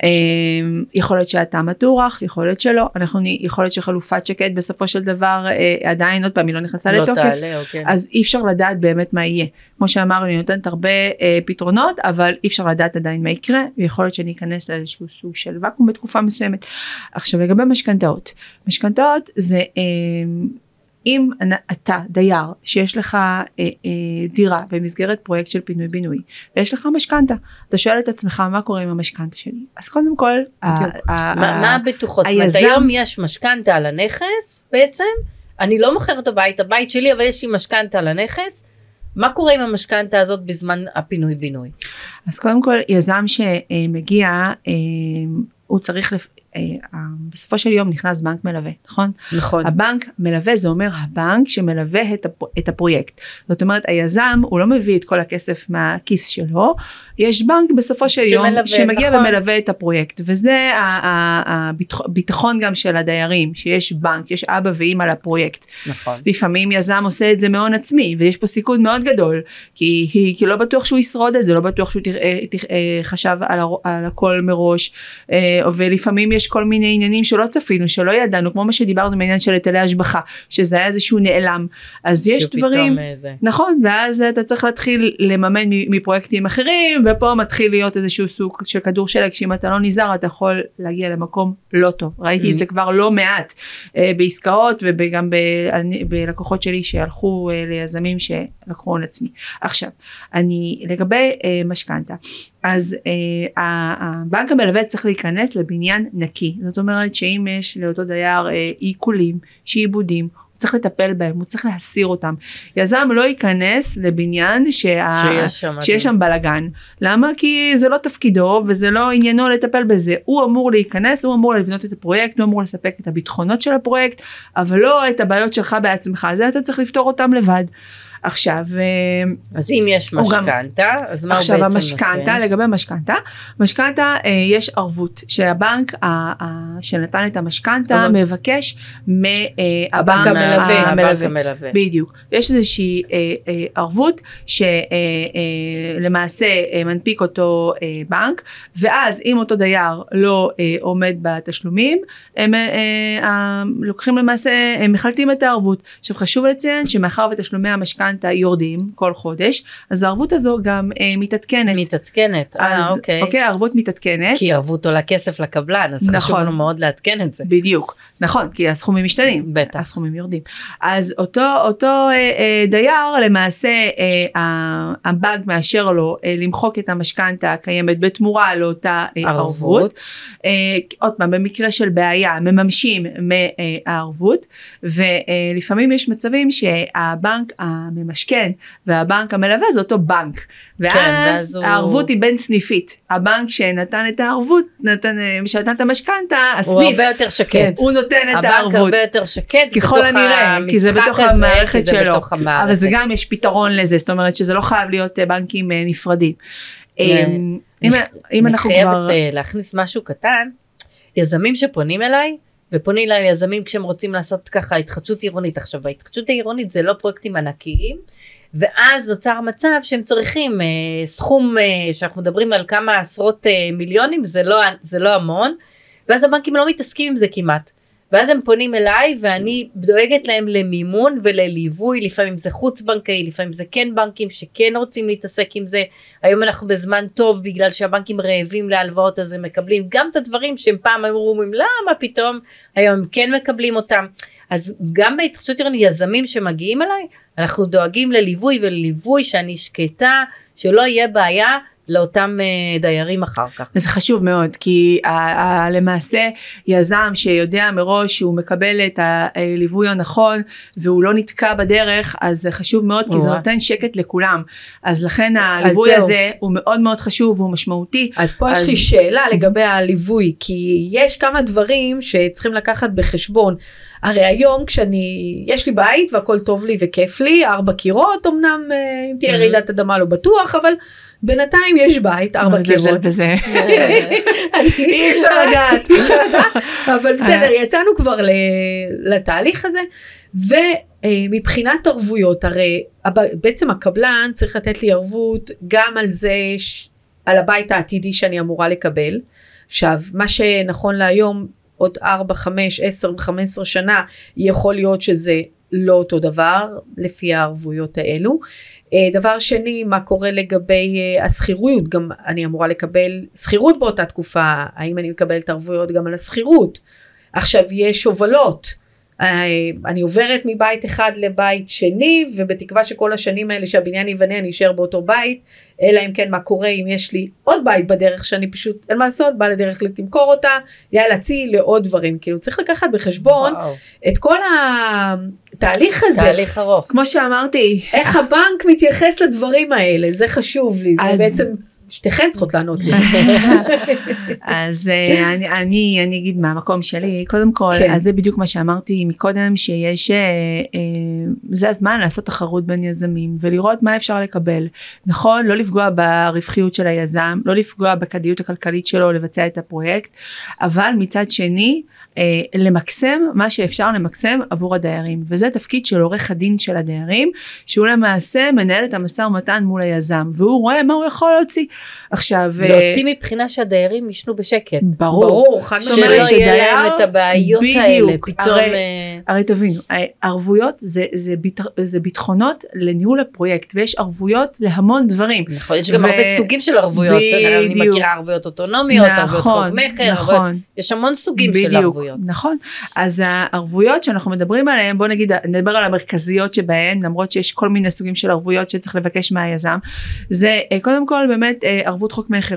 אמ, יכול להיות שהתמ"א תוארך יכול להיות שלא אנחנו יכול להיות שחלופת שקד בסופו של דבר אה, עדיין עוד פעם היא לא נכנסה לא לתוקף. תעלה אוקיי. אז אי אפשר לדעת באמת מה יהיה. כמו שאמרנו, היא נותנת הרבה אה, פתרונות, אבל אי אפשר לדעת עדיין מה יקרה, ויכול להיות שאני אכנס לאיזשהו סוג של ואקום בתקופה מסוימת. עכשיו לגבי משכנתאות, משכנתאות זה אה, אם אתה דייר שיש לך אה, אה, דירה במסגרת פרויקט של פינוי בינוי ויש לך משכנתה אתה שואל את עצמך מה קורה עם המשכנתה שלי אז קודם כל ה-. ה- מה, מה הבטוחות? היזם- היום יש משכנתה על הנכס בעצם, אני לא מוכרת את הבית, הבית שלי, אבל יש לי משכנתה על הנכס. מה קורה עם המשכנתה הזאת בזמן הפינוי בינוי? אז קודם כל יזם שמגיע אה, הוא צריך בסופו של יום נכנס בנק מלווה נכון נכון. הבנק מלווה זה אומר הבנק שמלווה את, הפ... את הפרויקט זאת אומרת היזם הוא לא מביא את כל הכסף מהכיס שלו יש בנק בסופו של יום שמלווה, שמגיע נכון. ומלווה את הפרויקט וזה הביטחון גם של הדיירים שיש בנק יש אבא ואימא לפרויקט נכון. לפעמים יזם עושה את זה מהון עצמי ויש פה סיכון מאוד גדול כי, כי, כי לא בטוח שהוא ישרוד את זה לא בטוח שהוא תראה, תראה, חשב על, על הכל מראש אה, ולפעמים יש כל מיני עניינים שלא צפינו שלא ידענו כמו מה שדיברנו בעניין של היטלי השבחה שזה היה איזשהו נעלם. אז יש דברים אה, זה. נכון ואז אתה צריך להתחיל לממן מפרויקטים אחרים ופה מתחיל להיות איזשהו סוג של כדור שלג שאם אתה לא נזהר אתה יכול להגיע למקום לא טוב. ראיתי את זה כבר לא מעט אה, בעסקאות וגם בלקוחות שלי שהלכו אה, ליזמים שלקחו הון עצמי. עכשיו אני לגבי אה, משכנתה אז אה, הבנק המלווה צריך להיכנס לבניין נקי זאת אומרת שאם יש לאותו דייר אה, עיקולים שעיבודים הוא צריך לטפל בהם, הוא צריך להסיר אותם. יזם לא ייכנס לבניין שה... שיש שם. שיש שם בלאגן. למה? כי זה לא תפקידו וזה לא עניינו לטפל בזה. הוא אמור להיכנס, הוא אמור לבנות את הפרויקט, הוא אמור לספק את הביטחונות של הפרויקט, אבל לא את הבעיות שלך בעצמך. זה אתה צריך לפתור אותם לבד. עכשיו, אה, אז אם יש משכנתה, אז מה הוא עכשיו בעצם המשכנתה, נותן? לגבי משכנתה, משכנתה אה, יש ערבות שהבנק שנתן את המשכנתה מבקש מהבנק הבנק המלווה. הבנק המלווה. המלווה. בדיוק. יש איזושהי אה, ערבות שלמעשה מנפיק אותו בנק, ואז אם אותו דייר לא עומד בתשלומים, הם לוקחים למעשה, הם מחלטים את הערבות. עכשיו חשוב לציין שמאחר ותשלומי המשכנתה יורדים כל חודש, אז הערבות הזו גם אה, מתעדכנת. מתעדכנת, אז אה אוקיי. אוקיי, הערבות מתעדכנת. כי ערבות עולה כסף לקבלן, אז חשוב נכון. לנו מאוד לעדכן את זה. בדיוק, נכון, כי הסכומים משתנים, בטח. הסכומים יורדים. אז אותו, אותו אה, אה, דייר למעשה אה, ה- הבנק מאשר לו אה, למחוק את המשכנתה הקיימת בתמורה לאותה אה, ערבות. ערבות. אה, עוד פעם, במקרה של בעיה מממשים מהערבות ולפעמים יש מצבים שהבנק הממשכן והבנק המלווה זה אותו בנק. ואז, ואז הוא- הערבות היא בין סניפית. הבנק שנתן את הערבות, נתן, שנתן את המשכנתה, הוא הסניף, הרבה יותר שקט. הוא נותן את הבנק הערבות. הרבה יותר שקט ככל הנראה, כי זה בתוך הזה, המערכת זה שלו. בתוך המערכת. אבל זה גם יש פתרון לזה, זאת אומרת שזה לא חייב להיות אה, בנקים אה, נפרדים. אה, אם אם אנחנו אני כבר... חייבת אה, להכניס משהו קטן, יזמים שפונים אליי, ופונים אליי יזמים כשהם רוצים לעשות ככה התחדשות עירונית. עכשיו ההתחדשות העירונית זה לא פרויקטים ענקיים, ואז נוצר מצב שהם צריכים אה, סכום אה, שאנחנו מדברים על כמה עשרות אה, מיליונים, זה לא, זה לא המון, ואז הבנקים לא מתעסקים עם זה כמעט. ואז הם פונים אליי ואני דואגת להם למימון ולליווי, לפעמים זה חוץ בנקאי, לפעמים זה כן בנקים שכן רוצים להתעסק עם זה. היום אנחנו בזמן טוב בגלל שהבנקים רעבים להלוואות אז הם מקבלים גם את הדברים שהם פעם אמרו אומרים למה פתאום היום הם כן מקבלים אותם. אז גם בהתחדשות עירונית יזמים שמגיעים אליי אנחנו דואגים לליווי ולליווי שאני שקטה שלא יהיה בעיה לאותם אה, דיירים אחר כך. וזה חשוב מאוד כי למעשה יזם שיודע מראש שהוא מקבל את הליווי הנכון והוא לא נתקע בדרך אז זה חשוב מאוד כי זה. נותן שקט לכולם אז לכן הליווי זהו. הזה הוא מאוד מאוד חשוב והוא משמעותי. אז פה יש אז- לי שאלה לגבי הליווי, כי יש כמה דברים שצריכים לקחת בחשבון. הרי היום כשאני, יש לי בית והכל טוב לי וכיף לי, ארבע קירות, אמנם אה, אם תהיה Mhm. רעידת אדמה לא בטוח, אבל בינתיים יש בית, ארבע קירות. זה- וזה- אני- אי אפשר לדעת. אבל בסדר, יצאנו כבר לתהליך הזה, ומבחינת ערבויות, הרי בעצם הקבלן צריך לתת לי ערבות גם על זה, על הבית העתידי שאני אמורה לקבל. עכשיו, מה שנכון להיום, עוד 4, 5, 10 ו-15 שנה, יכול להיות שזה לא אותו דבר, לפי הערבויות האלו. אה, דבר שני, מה קורה לגבי אה, השכירות, גם אני אמורה לקבל שכירות באותה תקופה, האם אני מקבלת ערבויות גם על השכירות? עכשיו יש הובלות, אני עוברת מבית אחד לבית שני, ובתקווה שכל השנים האלה שהבניין ייבנה אני אשאר באותו בית, אלא אם כן מה קורה אם יש לי עוד בית בדרך שאני פשוט, אין מה לעשות, בא לדרך למכור אותה, יאללה צי לעוד דברים, כאילו צריך לקחת בחשבון וואו, את כל התהליך הזה. תהליך ארוך. כמו שאמרתי איך הבנק מתייחס לדברים האלה, זה חשוב לי, אז- זה בעצם, שתיכן צריכות לענות לי. אז אה, אני, אני, אני אגיד מהמקום שלי, קודם כל, כן. אז זה בדיוק מה שאמרתי מקודם, שיש, אה, אה, זה הזמן לעשות תחרות בין יזמים ולראות מה אפשר לקבל. נכון, לא לפגוע ברווחיות של היזם, לא לפגוע בכדאיות הכלכלית שלו לבצע את הפרויקט, אבל מצד שני, למקסם מה שאפשר למקסם עבור הדיירים, וזה תפקיד של עורך הדין של הדיירים, שהוא למעשה מנהל את המשא ומתן מול היזם, והוא רואה מה הוא יכול להוציא. עכשיו, אה, להוציא מבחינה שהדיירים יישנו בשקט. ברור. ברור, חד זאת שלא יהיה להם את הבעיות בדיוק, האלה פתאום. הרי- אה, הרי תבינו, ערבויות זה, זה, ביט, זה ביטחונות לניהול הפרויקט ויש ערבויות להמון דברים. נכון, יש גם ו- הרבה סוגים של ערבויות, אני בדיוק. מכירה ערבויות אוטונומיות, ערבויות חוב נכון, מכר, ערבויות- נכון, יש המון סוגים של בדיוק, ערבויות. נכון. אז הערבויות שאנחנו מדברים עליהן, בוא נגיד, נדבר על המרכזיות שבהן, למרות שיש כל מיני סוגים של ערבויות שצריך לבקש מהיזם, זה אה, קודם כל באמת אה, ערבות חוק מכר.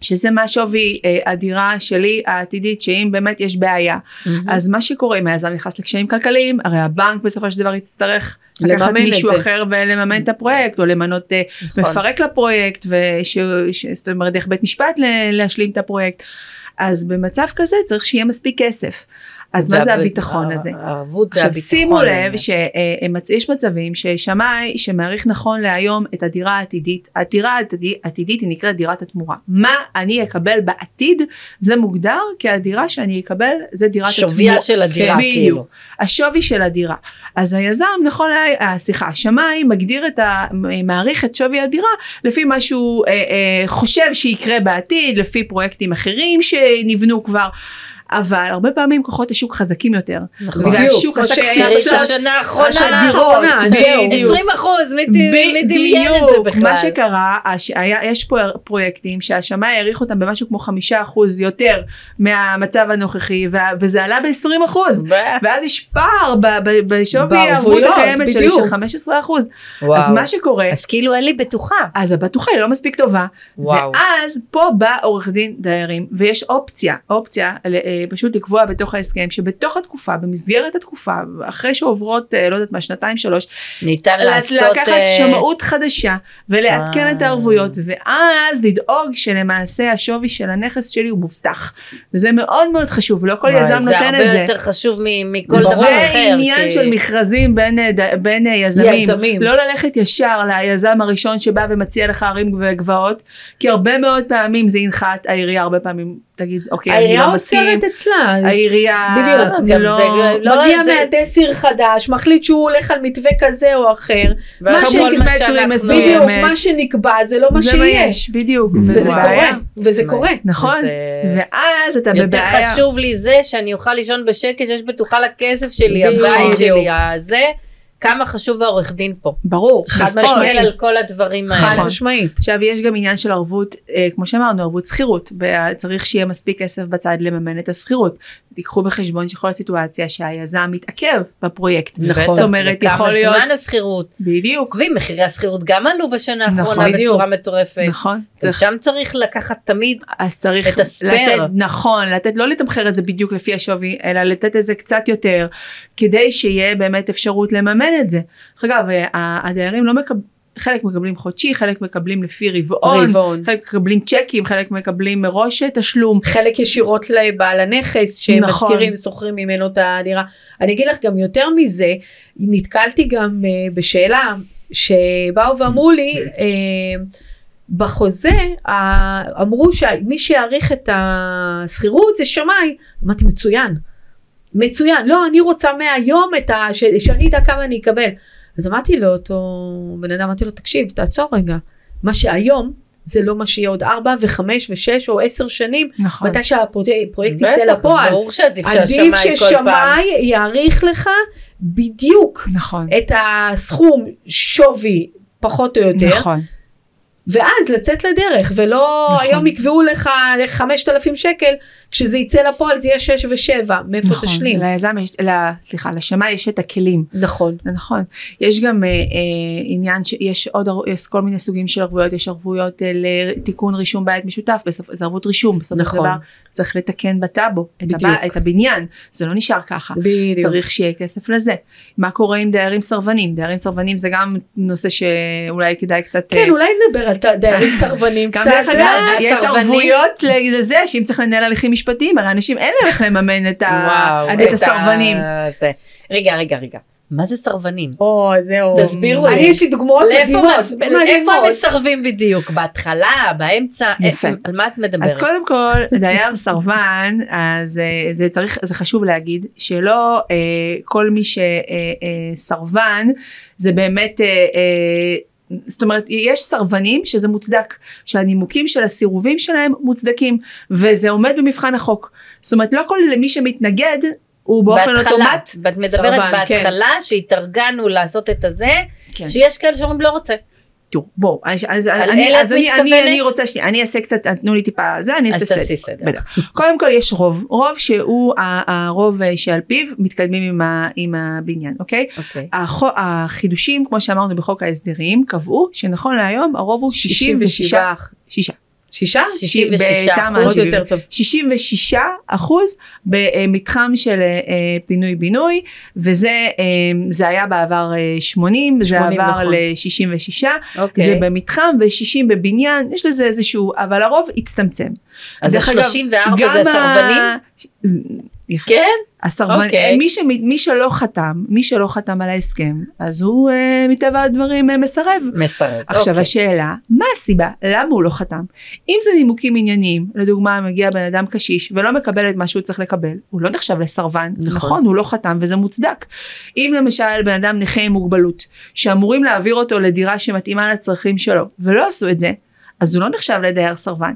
שזה מה שווי אה, הדירה שלי העתידית שאם באמת יש בעיה אז מה שקורה אם היזם נכנס לקשיים כלכליים הרי הבנק בסופו של דבר יצטרך לקחת מישהו זה. אחר ולממן את הפרויקט או למנות אה, נכון. מפרק לפרויקט וש, ש, זאת אומרת דרך בית משפט ל- להשלים את הפרויקט אז במצב כזה צריך שיהיה מספיק כסף אז מה זה הביטחון הזה? הערבות זה עכשיו הביטחון. שימו לב. שיש מצבים ששמאי שמעריך נכון להיום את הדירה העתידית, הדירה העתידית, היא נקראת דירת התמורה. מה אני אקבל בעתיד זה מוגדר כהדירה שאני אקבל זה דירת התמורה. שוויה של הדירה, בדיוק. כאילו. השווי של הדירה. אז היזם נכון, אה, סליחה, השמאי מגדיר את ה... מעריך את שווי הדירה לפי מה שהוא אה, אה, חושב שיקרה בעתיד, לפי פרויקטים אחרים שנבנו כבר. אבל הרבה פעמים כוחות השוק חזקים יותר. נכון. והשוק כמו עשה שהיה תראי קפיצות. שהשנה האחרונה, השנה הדירות, האחרונה, זהו. בדיוק. 20 אחוז, מי מי דמיין את זה בדיוק, בכלל? מה שקרה, הש- היה, יש פה פרויקטים שהשמאי העריך אותם במשהו כמו חמישה אחוז יותר מהמצב הנוכחי, וזה עלה ב-20 אחוז. ואז יש פער בשווי הערבות הקיימת שלי בדיוק. של 15 אחוז. אז מה שקורה, אז כאילו אין לי בטוחה. אז הבטוחה היא לא מספיק טובה. וואו. ואז פה בא עורך דין דיירים ויש אופציה, אופציה אה, פשוט לקבוע בתוך ההסכם שבתוך התקופה, במסגרת התקופה, אחרי שעוברות, אה, לא יודעת מה, שנתיים שלוש, ניתן לעשות... לקחת אה, שמאות חדשה ולעדכן אה. את הערבויות ואז לדאוג שלמעשה השווי של הנכס שלי הוא מובטח וזה מאוד מאוד חשוב לא כל יזם נותן את זה הרבה זה. יותר חשוב מכל. דבר זה אחר. עניין כי- של מכרזים בין, אה, בין יזמים. יזמים. לא ללכת ישר ליזם הראשון שבא ומציע לך ערים וגבעות, כי הרבה מאוד פעמים זה ינחת, העירייה הרבה פעמים תגיד אוקיי אני העירייה לא מסכים, עוצרת אצלה. העירייה בדיוק, לא, זה לא- מגיע מהנדס עיר חדש, מחליט שהוא הולך על מתווה כזה או אחר. מה שנקבע-. בדיוק, מה שנקבע זה לא מה זה מה. יש, בדיוק, וזה קורה. וזה קורה. נכון, ואז אתה יותר בבעיה. חשוב לי זה שאני אוכל לישון בשקט, שיש בטוחה לכסף שלי. הבית שלי, הזה, כמה חשוב העורך דין פה. ברור, חד נכון. משמעית. מסתכל על כל הדברים חד האלה. משמעית. עכשיו יש גם עניין של ערבות, אה, כמו שאמרנו, ערבות שכירות, צריך שיהיה מספיק כסף בצד לממן את השכירות. תיקחו בחשבון שיכול להיות סיטואציה שהיזם מתעכב בפרויקט. נכון. זאת אומרת, יכול להיות, זמן השכירות. בדיוק, עזבי, מחירי השכירות גם עלו בשנה נכון, האחרונה בדיוק. בצורה מטורפת. נכון, גם צריך, שם צריך לקחת תמיד אז צריך את הספייר. לתת, נכון, לתת, לא לתמחר את זה בדיוק לפי השווי, אלא לתת את זה קצת יותר, כדי שיהיה באמת אפשרות לממן את זה. דרך אגב, אה, הדיירים לא מקבלים, חלק מקבלים חודשי, חלק מקבלים לפי רבעון, רבעון. חלק מקבלים צ'קים, חלק מקבלים מראש תשלום. חלק ישירות לבעל הנכס נכון. שמזכירים ושוכרים ממנו את הדירה. אני אגיד לך גם יותר מזה, נתקלתי גם uh, בשאלה שבאו ואמרו לי, uh, בחוזה uh, אמרו שמי שיעריך את השכירות זה שמאי. אמרתי מצוין, מצוין, לא אני רוצה מהיום את ה... ש... שאני אדע כמה אני אקבל. אז אמרתי לאותו בן אדם, אמרתי לו תקשיב תעצור רגע, מה שהיום זה לא מה שיהיה עוד ארבע וחמש ושש או עשר שנים נכון. מתי שהפרויקט יצא לפועל. ברור שעדיף עדיף שהשמאי כל פעם. ששמאי יעריך לך בדיוק נכון. את הסכום שווי פחות או יותר, נכון. ואז לצאת לדרך, ולא נכון. היום יקבעו לך 5,000 שקל, כשזה יצא לפועל זה יהיה 6 ו-7, מאיפה נכון. תשלים? ליזם יש, ל, סליחה, לשמאי יש את הכלים. נכון. נכון. יש גם אה, אה, עניין שיש עוד, יש כל מיני סוגים של ערבויות, יש ערבויות אה, לתיקון רישום בית משותף, בסוף זה ערבות רישום, של נכון. דבר צריך לתקן בטאבו, את. הבא, את הבניין, זה לא נשאר ככה. בדיוק. צריך שיהיה כסף לזה. מה קורה עם דיירים סרבנים? דיירים סרבנים זה גם נושא שאולי כדאי קצת... כן, אה, אולי נדבר על דיירים סרבנים גם קצת. דרך אגב, אה, יש. ערבויות לזה שאם צריך לנהל הליכים משפטיים, הרי אנשים אין להם איך לממן את, ה... וואו, את הסרבנים. ה- זה. רגע, רגע, רגע. מה זה סרבנים? או, זהו. תסבירו אני לי. יש לי דוגמאות מדהימות. איפה מסרבים בדיוק? בהתחלה? באמצע? יפה. אה, על מה את מדברת? אז קודם כל דייר סרבן אז אה, זה צריך זה חשוב להגיד שלא אה, כל מי שסרבן זה באמת אה, אה, זאת אומרת יש סרבנים שזה מוצדק שהנימוקים של הסירובים שלהם מוצדקים וזה עומד במבחן החוק זאת אומרת לא כל מי שמתנגד הוא באופן בהתחלה, אוטומט ואת מדברת סרבן, בהתחלה שהתארגנו לעשות את הזה, כן. שיש כאלה שאומרים לא רוצה. תראו בואו אז, אז, אני, אז את אני, אני? אני רוצה שנייה אני אעשה קצת תנו לי טיפה זה אני אעשה סדר. סדר. קודם כל יש רוב, רוב שהוא הרוב שעל פיו מתקדמים עם, ה, עם הבניין, אוקיי? אוקיי. החו, החידושים כמו שאמרנו בחוק ההסדרים קבעו שנכון להיום הרוב הוא 66, 67. שישה, שישה? 66 בתמ"א אחוז. עוד 70. יותר טוב. 66 אחוז במתחם של אה, פינוי בינוי וזה אה, זה היה בעבר אה, 80 זה 80, עבר נכון. ל-66 אוקיי. זה במתחם ו-60 בבניין יש לזה איזשהו אבל הרוב הצטמצם. אז דרך אגב, ה-34 גם זה ה- כן? הסרבן, אוקיי. מי, שמ, מי שלא חתם, מי שלא חתם על ההסכם, אז הוא אה, מטבע הדברים אה, מסרב. מסרב. עכשיו אוקיי. השאלה, מה הסיבה? למה הוא לא חתם? אם זה נימוקים ענייניים, לדוגמה מגיע בן אדם קשיש ולא מקבל את מה שהוא צריך לקבל, הוא לא נחשב לסרבן, נכון. נכון, הוא לא חתם וזה מוצדק. אם למשל בן אדם נכה עם מוגבלות, שאמורים להעביר אותו לדירה שמתאימה לצרכים שלו, ולא עשו את זה, אז הוא לא נחשב לדייר סרבן.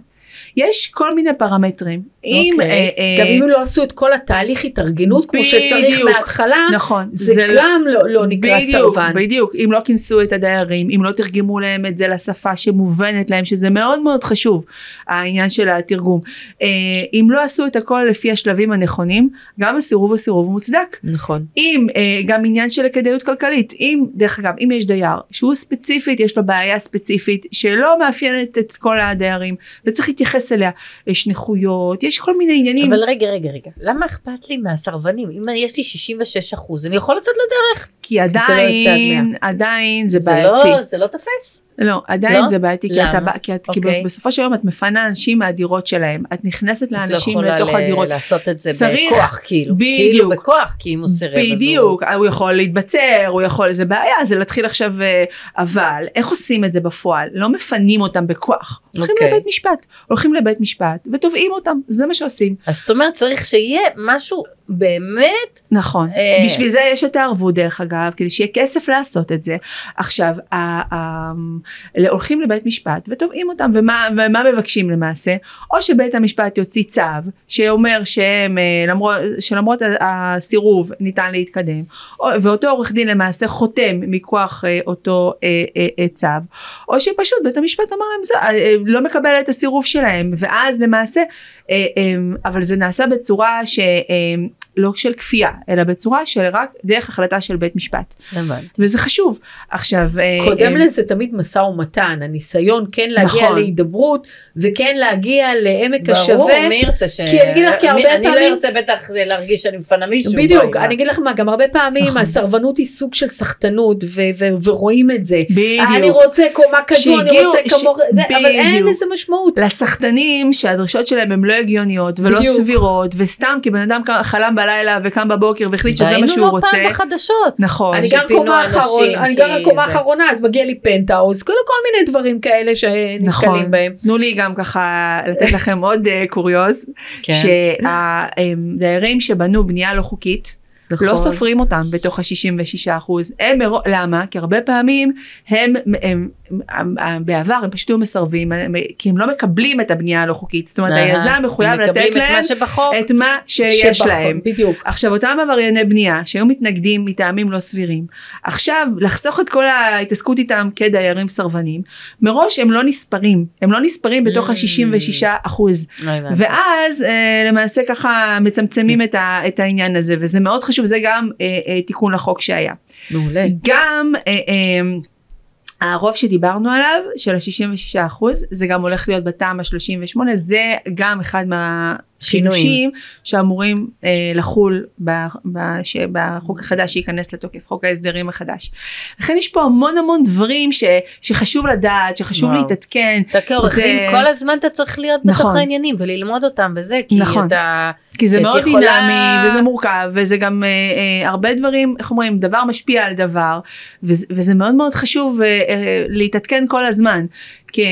יש כל מיני פרמטרים. אם, אוקיי. אה, אה, גם אם לא עשו את כל התהליך התארגנות כמו שצריך. מההתחלה, נכון, זה גם לא- לא נקרא סרבן. בדיוק, אם לא כינסו את הדיירים, אם לא תרגמו להם את זה לשפה שמובנת להם, שזה מאוד מאוד חשוב, העניין של התרגום. אה, אם לא עשו את הכל לפי השלבים הנכונים, גם הסירוב הוא סירוב מוצדק. נכון. אם גם עניין של כדאיות כלכלית, אם דרך אגב, אם יש דייר שהוא ספציפית, יש לו בעיה ספציפית שלא מאפיינת את כל הדיירים וצריך להתייחס אליה, יש נכויות, יש כל מיני עניינים. אבל רגע, רגע, רגע. למה אכפת לי מהסרבנים? אם יש לי 66 אחוז, אני יכול לצאת לדרך. כי לא עדיין, מאה. עדיין זה זה בעייתי. לא- זה לא תופס. לא, עדיין לא? זה בעייתי, כי? אתה, כי, את, כי אוקיי. בסופו של יום את מפנה אנשים מהדירות שלהם, את נכנסת את לא לאנשים יכולה לתוך ל- הדירות. לעשות את זה צריך- בכוח, כאילו. בדיוק. כאילו בכוח, כי אם הוא סירב. אז הוא- בדיוק, הוא יכול להתבצר, הוא יכול, זה בעיה, זה להתחיל עכשיו, אה, אבל איך עושים את זה בפועל? לא מפנים אותם בכוח, הולכים אוקיי. לבית משפט, הולכים לבית משפט ותובעים אותם, זה מה שעושים. אז זאת אומרת צריך שיהיה משהו באמת, נכון, אה. בשביל זה יש את הערבות דרך אגב, כדי שיהיה כסף לעשות את זה. עכשיו, ה- ה- הולכים לבית משפט ותובעים אותם, ומה, ומה מבקשים למעשה? או שבית המשפט יוציא צו שאומר שהם, אה, למרות, שלמרות הסירוב ניתן להתקדם, או, ואותו עורך דין למעשה חותם מכוח אה, אותו אה, צו, או שפשוט בית המשפט אמר להם, זה, לא מקבל את הסירוב שלהם, ואז למעשה, אבל זה נעשה בצורה ש... אה, של כפייה, אלא בצורה של רק דרך החלטה של בית משפט. הבנתי. וזה חשוב. עכשיו, אה, קודם אה, לזה תמיד משא ומתן, הניסיון כן להגיע נכון. להידברות וכן להגיע לעמק ברור, השווה. מי ירצה ש... כי אני אגיד לך, כי הרבה אני לא פעמים- ארצה בטח להרגיש שאני מפנה מישהו. בדיוק. אני אגיד לך מה, גם הרבה פעמים נכון. הסרבנות היא סוג של סחטנות ורואים את זה. בדיוק. אני רוצה קומה כזו, אני רוצה כמוך, זה, אבל אין. לזה משמעות. לסחטנים שהדרישות שלהם הן לא הגיוניות ולא בדיוק. סבירות וסתם כי בן אדם חלם בלילה וקם בבוקר והחליט שזה מה שהוא לא רוצה. פעם בחדשות. נכון. אני גם קומה אחרון, אני גם כי קומה זה- אחרונה, אז מגיע לי פנטהאוז, כל כל מיני דברים כאלה שנתקלים נכון. בהם. תנו לי גם ככה לתת לכם עוד אה, קוריוז, כן. שהדיירים שבנו בנייה לא חוקית, נכון. לא סופרים אותם בתוך ה-66 אחוז. הם, למה? כי הרבה פעמים הם, הם, הם, הם בעבר הם פשוט היו מסרבים, הם- כי הם לא מקבלים את הבנייה הלא חוקית. זאת אומרת. היזם מחויב לתת את להם מה שבחוק. את מה שיש שבחוק, להם. בדיוק. עכשיו אותם עברייני בנייה שהיו מתנגדים מטעמים לא סבירים, עכשיו לחסוך את כל ההתעסקות איתם כדיירים סרבנים, מראש הם לא נספרים, הם לא נספרים בתוך Mm. ה-66 אחוז, לא. ואז אה, למעשה ככה מצמצמים את, ה, את העניין הזה, וזה מאוד חשוב, זה גם אה, אה, תיקון לחוק שהיה. מעולה. גם אה, אה, הרוב שדיברנו עליו של ה-66 אחוז זה גם הולך להיות בתמ"א 38 זה גם אחד מהשינויים שאמורים אה, לחול ב, ב, ש, בחוק החדש שייכנס לתוקף חוק ההסדרים החדש. לכן יש פה המון המון דברים ש, שחשוב לדעת שחשוב וואו. להתעדכן אתה כעורך זה- כל הזמן אתה צריך להיות בתוך נכון. העניינים וללמוד אותם וזה כי נכון. אתה כי זה מאוד יכולה- דינמי וזה מורכב וזה גם אה, אה, הרבה דברים איך אומרים דבר משפיע על דבר וזה, וזה מאוד מאוד חשוב אה, אה, להתעדכן כל הזמן כי אה,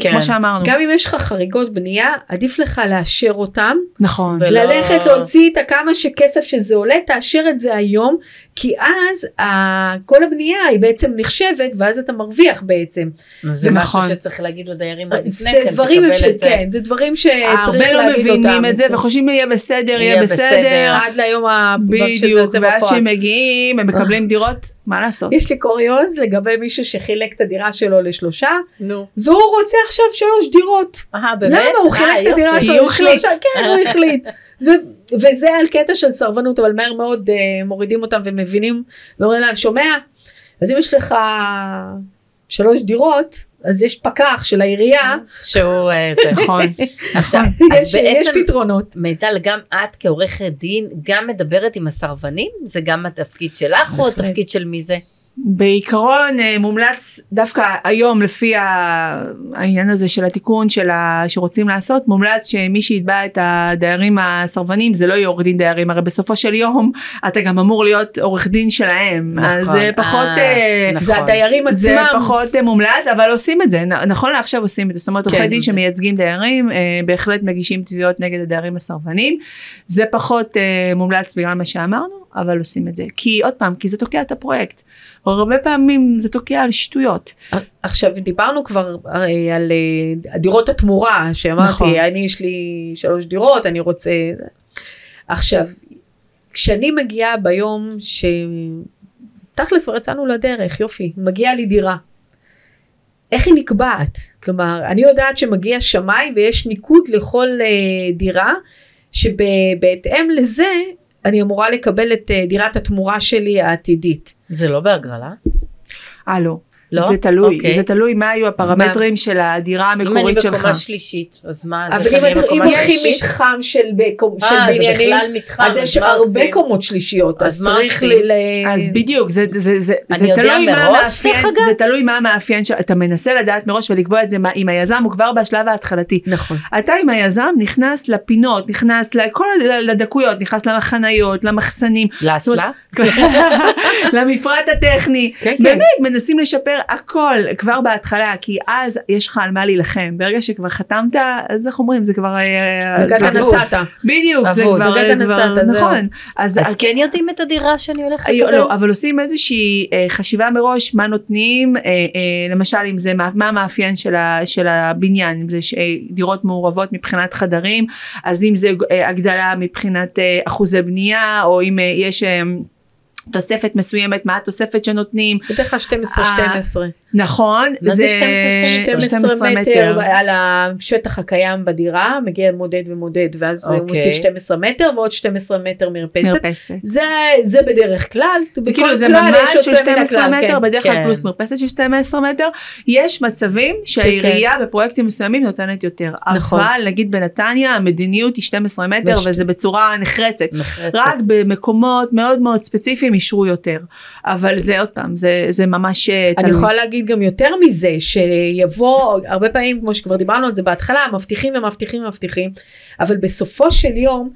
כן. כמו שאמרנו. גם אם יש לך חריגות בנייה, עדיף לך לאשר אותם, נכון. ולא- ללכת להוציא את הכמה שכסף שזה עולה, תאשר את זה היום, כי אז ה- כל הבנייה היא בעצם נחשבת, ואז אתה מרוויח בעצם. זה נכון. משהו שצריך להגיד לדיירים עוד לפני זה כן דברים, ש... תקבל את זה. כן, זה דברים שצריך הרבה לא להגיד אותם. מבינים את זה וחושבים יהיה בסדר יהיה בסדר. עד ליום שזה בדיוק ואז. שהם מגיעים הם מקבלים דירות מה לעשות יש לי קוריוז לגבי מישהו שחילק את הדירה שלו לשלושה, נו. והוא רוצה עכשיו שלוש דירות. אה באמת? למה הוא אה, חילק את הדירה שלו. לשלושה? כן, הוא החליט. ו- וזה על קטע של סרבנות, אבל מהר מאוד אה, מורידים אותם ומבינים, ואומרים להם, שומע? אז אם יש לך שלוש דירות, אז יש פקח של העירייה, שהוא אה, זה. נכון עכשיו, יש פתרונות. מיטל גם את כעורכת דין גם מדברת עם הסרבנים זה גם התפקיד שלך או. התפקיד של מי זה? בעיקרון אה, מומלץ דווקא היום לפי העניין הזה של התיקון של ה... שרוצים לעשות מומלץ שמי שיתבע את הדיירים הסרבנים זה לא יהיה עורך דין דיירים הרי בסופו של יום אתה גם אמור להיות עורך דין שלהם נכון. אז זה פחות אה, אה, נכון. זה הדיירים זה עצמם. פחות אה, מומלץ אבל עושים את זה נכון לעכשיו עושים את זה זאת אומרת כן, עורכי דין זה- שמייצגים דיירים אה, בהחלט מגישים תביעות נגד הדיירים הסרבנים זה פחות אה, מומלץ בגלל מה שאמרנו אבל עושים את זה כי עוד פעם כי זה תוקע את הפרויקט הרבה פעמים זה תוקע על שטויות עכשיו דיברנו כבר הרי על אה, דירות התמורה שאמרתי נכון. אני יש לי שלוש דירות אני רוצה עכשיו כשאני מגיעה ביום שתכלס כבר יצאנו לדרך יופי מגיעה לי דירה. איך היא נקבעת כלומר אני יודעת שמגיע שמאי ויש ניקוד לכל אה, דירה שבהתאם לזה אני אמורה לקבל את אה, דירת התמורה שלי העתידית. זה לא בהגרלה? אה לא, לא? זה תלוי, אוקיי. זה תלוי מה היו הפרמטרים של הדירה אם אני המקורית שלך. בקומה שלישית, אז מה? אבל זה אם אתה- אם שלישית? מתחם של בקום- של אה, זה בניינים בכלל מתחם, אז יש מה הרבה עושים? קומות שלישיות אז אז מה צריך? ל... ל- אז בדיוק זה זה זה זה אני יודע תלוי מה המאפיין? זה תלוי מה המאפיין שאתה מנסה לדעת מראש ולקבוע את זה מה- עם היזם הוא כבר בשלב ההתחלתי. נכון. אתה עם היזם נכנס לפינות נכנס לכל לדקויות נכנס לחניות למחסנים לאסלה? למפרט הטכני כן, כן. באמת מנסים לשפר הכל כבר בהתחלה כי אז יש לך על מה להילחם ברגע שכבר חתמת אז איך אומרים זה כבר אה, נגעת אבוד. נסעת. בדיוק זה כבר נגעת כבר- נסעת. נכון אז אז כן יודעים את הדירה שאני הולכת היו- לקבל? לא, אבל עושים איזושהי אה, חשיבה מראש מה נותנים, אה, אה, למשל אם זה מה, מה המאפיין של, ה, של הבניין, אם זה ש, אה, דירות מעורבות מבחינת חדרים, אז אם זה אה, הגדלה מבחינת אה, אחוזי בנייה, או אם אה, יש אה, תוספת מסוימת, מה התוספת שנותנים, בדרך כלל 12 אה, 12. נכון, מה זה 12? 12 מטר על השטח הקיים בדירה מגיע מודד ומודד ואז הוא אוקיי. מוסיף 12 מטר ועוד 12 מטר מרפסת. זה זה בדרך כלל. כאילו זה כלל ממ"ד יש של יוצא מן 12 הכלל, מטר כן. בדרך כלל כן. פלוס מרפסת של 12 מטר יש מצבים שהעירייה בפרויקטים מסוימים נותנת יותר נכון. אבל נגיד בנתניה המדיניות היא 12 מטר וזה בצורה נחרצת נחרצת. רק במקומות מאוד מאוד ספציפיים אישרו יותר אבל זה עוד פעם זה זה ממש אה, אני תלוי. יכולה להגיד גם יותר מזה שיבוא הרבה פעמים כמו שכבר דיברנו על זה בהתחלה מבטיחים ומבטיחים ומבטיחים אבל בסופו של יום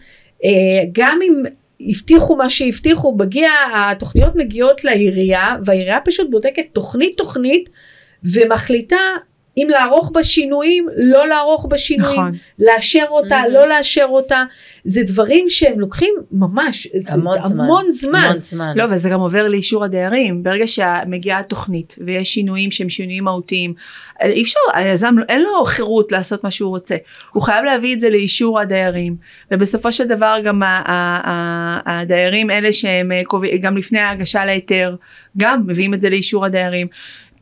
אה, גם אם הבטיחו מה שהבטיחו מגיע התוכניות מגיעות לעירייה והעירייה פשוט בודקת תוכנית תוכנית ומחליטה אם לערוך בה שינויים לא לערוך בה שינויים נכון לאשר אותה Mhm. לא לאשר אותה זה דברים שהם לוקחים ממש זה, המון זה זמן. המון זמן. המון זמן. לא וזה גם עובר לאישור הדיירים ברגע שמגיעה תוכנית ויש שינויים שהם שינויים מהותיים אי אפשר היזם אין לו חירות לעשות מה שהוא רוצה הוא חייב להביא את זה לאישור הדיירים ובסופו של דבר גם ה- ה- ה- הדיירים אלה שהם אה, גם לפני ההגשה להיתר גם מביאים את זה לאישור הדיירים.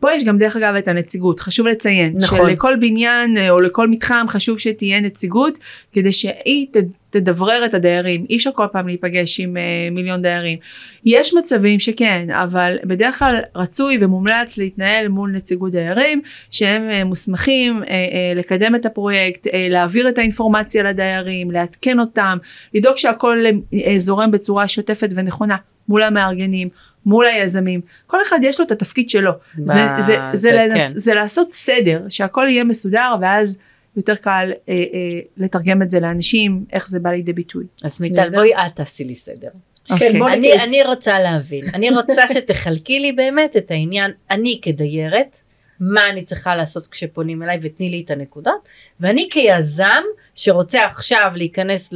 פה יש גם דרך אגב את הנציגות. חשוב לציין נכון. שלכל בניין אה, או לכל מתחם חשוב שתהיה נציגות כדי שהיא ת- תדברר את הדיירים. אי אפשר כל פעם להיפגש עם אה, מיליון דיירים. יש מצבים שכן אבל בדרך כלל רצוי ומומלץ להתנהל מול נציגות דיירים שהם אה, מוסמכים אה, אה, לקדם את הפרויקט אה, להעביר את האינפורמציה לדיירים לעדכן אותם לדאוג שהכל אה, זורם בצורה שוטפת ונכונה מול המארגנים מול היזמים כל אחד יש לו את התפקיד שלו זה, זה, זה, זה לנס, כן. זה לעשות סדר שהכל יהיה מסודר ואז יותר קל אה, אה, לתרגם את זה לאנשים איך זה בא לידי ביטוי. אז מיטל. בואי את תעשי לי סדר. אוקיי. בוא אני, אני רוצה להבין, אני רוצה שתחלקי לי באמת את העניין, אני כדיירת, מה אני צריכה לעשות כשפונים אליי ותני לי את הנקודות, ואני כיזם שרוצה עכשיו להיכנס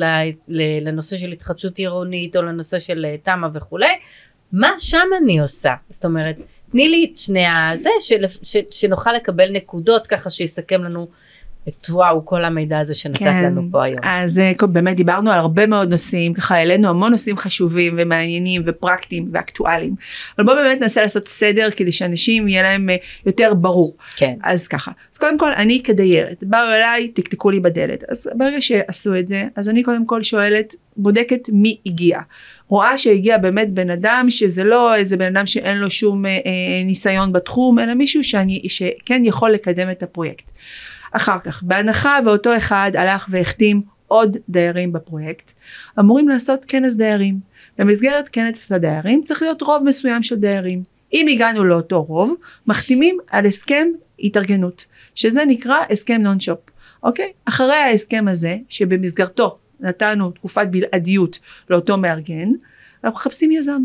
לנושא של התחדשות עירונית או לנושא של אה, תמ"א וכולי, מה שם אני עושה? זאת אומרת, תני לי את שני הזה, של, ש, שנוכל לקבל נקודות ככה שיסכם לנו את וואו כל המידע הזה שנתת כן. לנו פה היום. אז אה, באמת דיברנו על הרבה מאוד נושאים, ככה העלינו המון נושאים חשובים ומעניינים ופרקטיים ואקטואליים. אבל בואו באמת ננסה לעשות סדר כדי שאנשים יהיה להם אה, יותר ברור. כן. אז ככה, אז קודם כל אני כדיירת, באו אליי, תקתקו לי בדלת. אז ברגע שעשו את זה, אז אני קודם כל שואלת, בודקת מי הגיע. רואה שהגיע באמת בן אדם שזה לא איזה בן אדם שאין לו שום אה, אה, ניסיון בתחום, אלא מישהו שאני, שכן יכול לקדם את הפרויקט. אחר כך, בהנחה ואותו אחד הלך והחתים עוד דיירים בפרויקט, אמורים לעשות כנס דיירים. במסגרת כנס הדיירים צריך להיות רוב מסוים של דיירים. אם הגענו לאותו רוב, מחתימים על הסכם התארגנות, שזה נקרא הסכם נון שופ, אוקיי? אחרי ההסכם הזה, שבמסגרתו נתנו תקופת בלעדיות לאותו מארגן, אנחנו מחפשים יזם,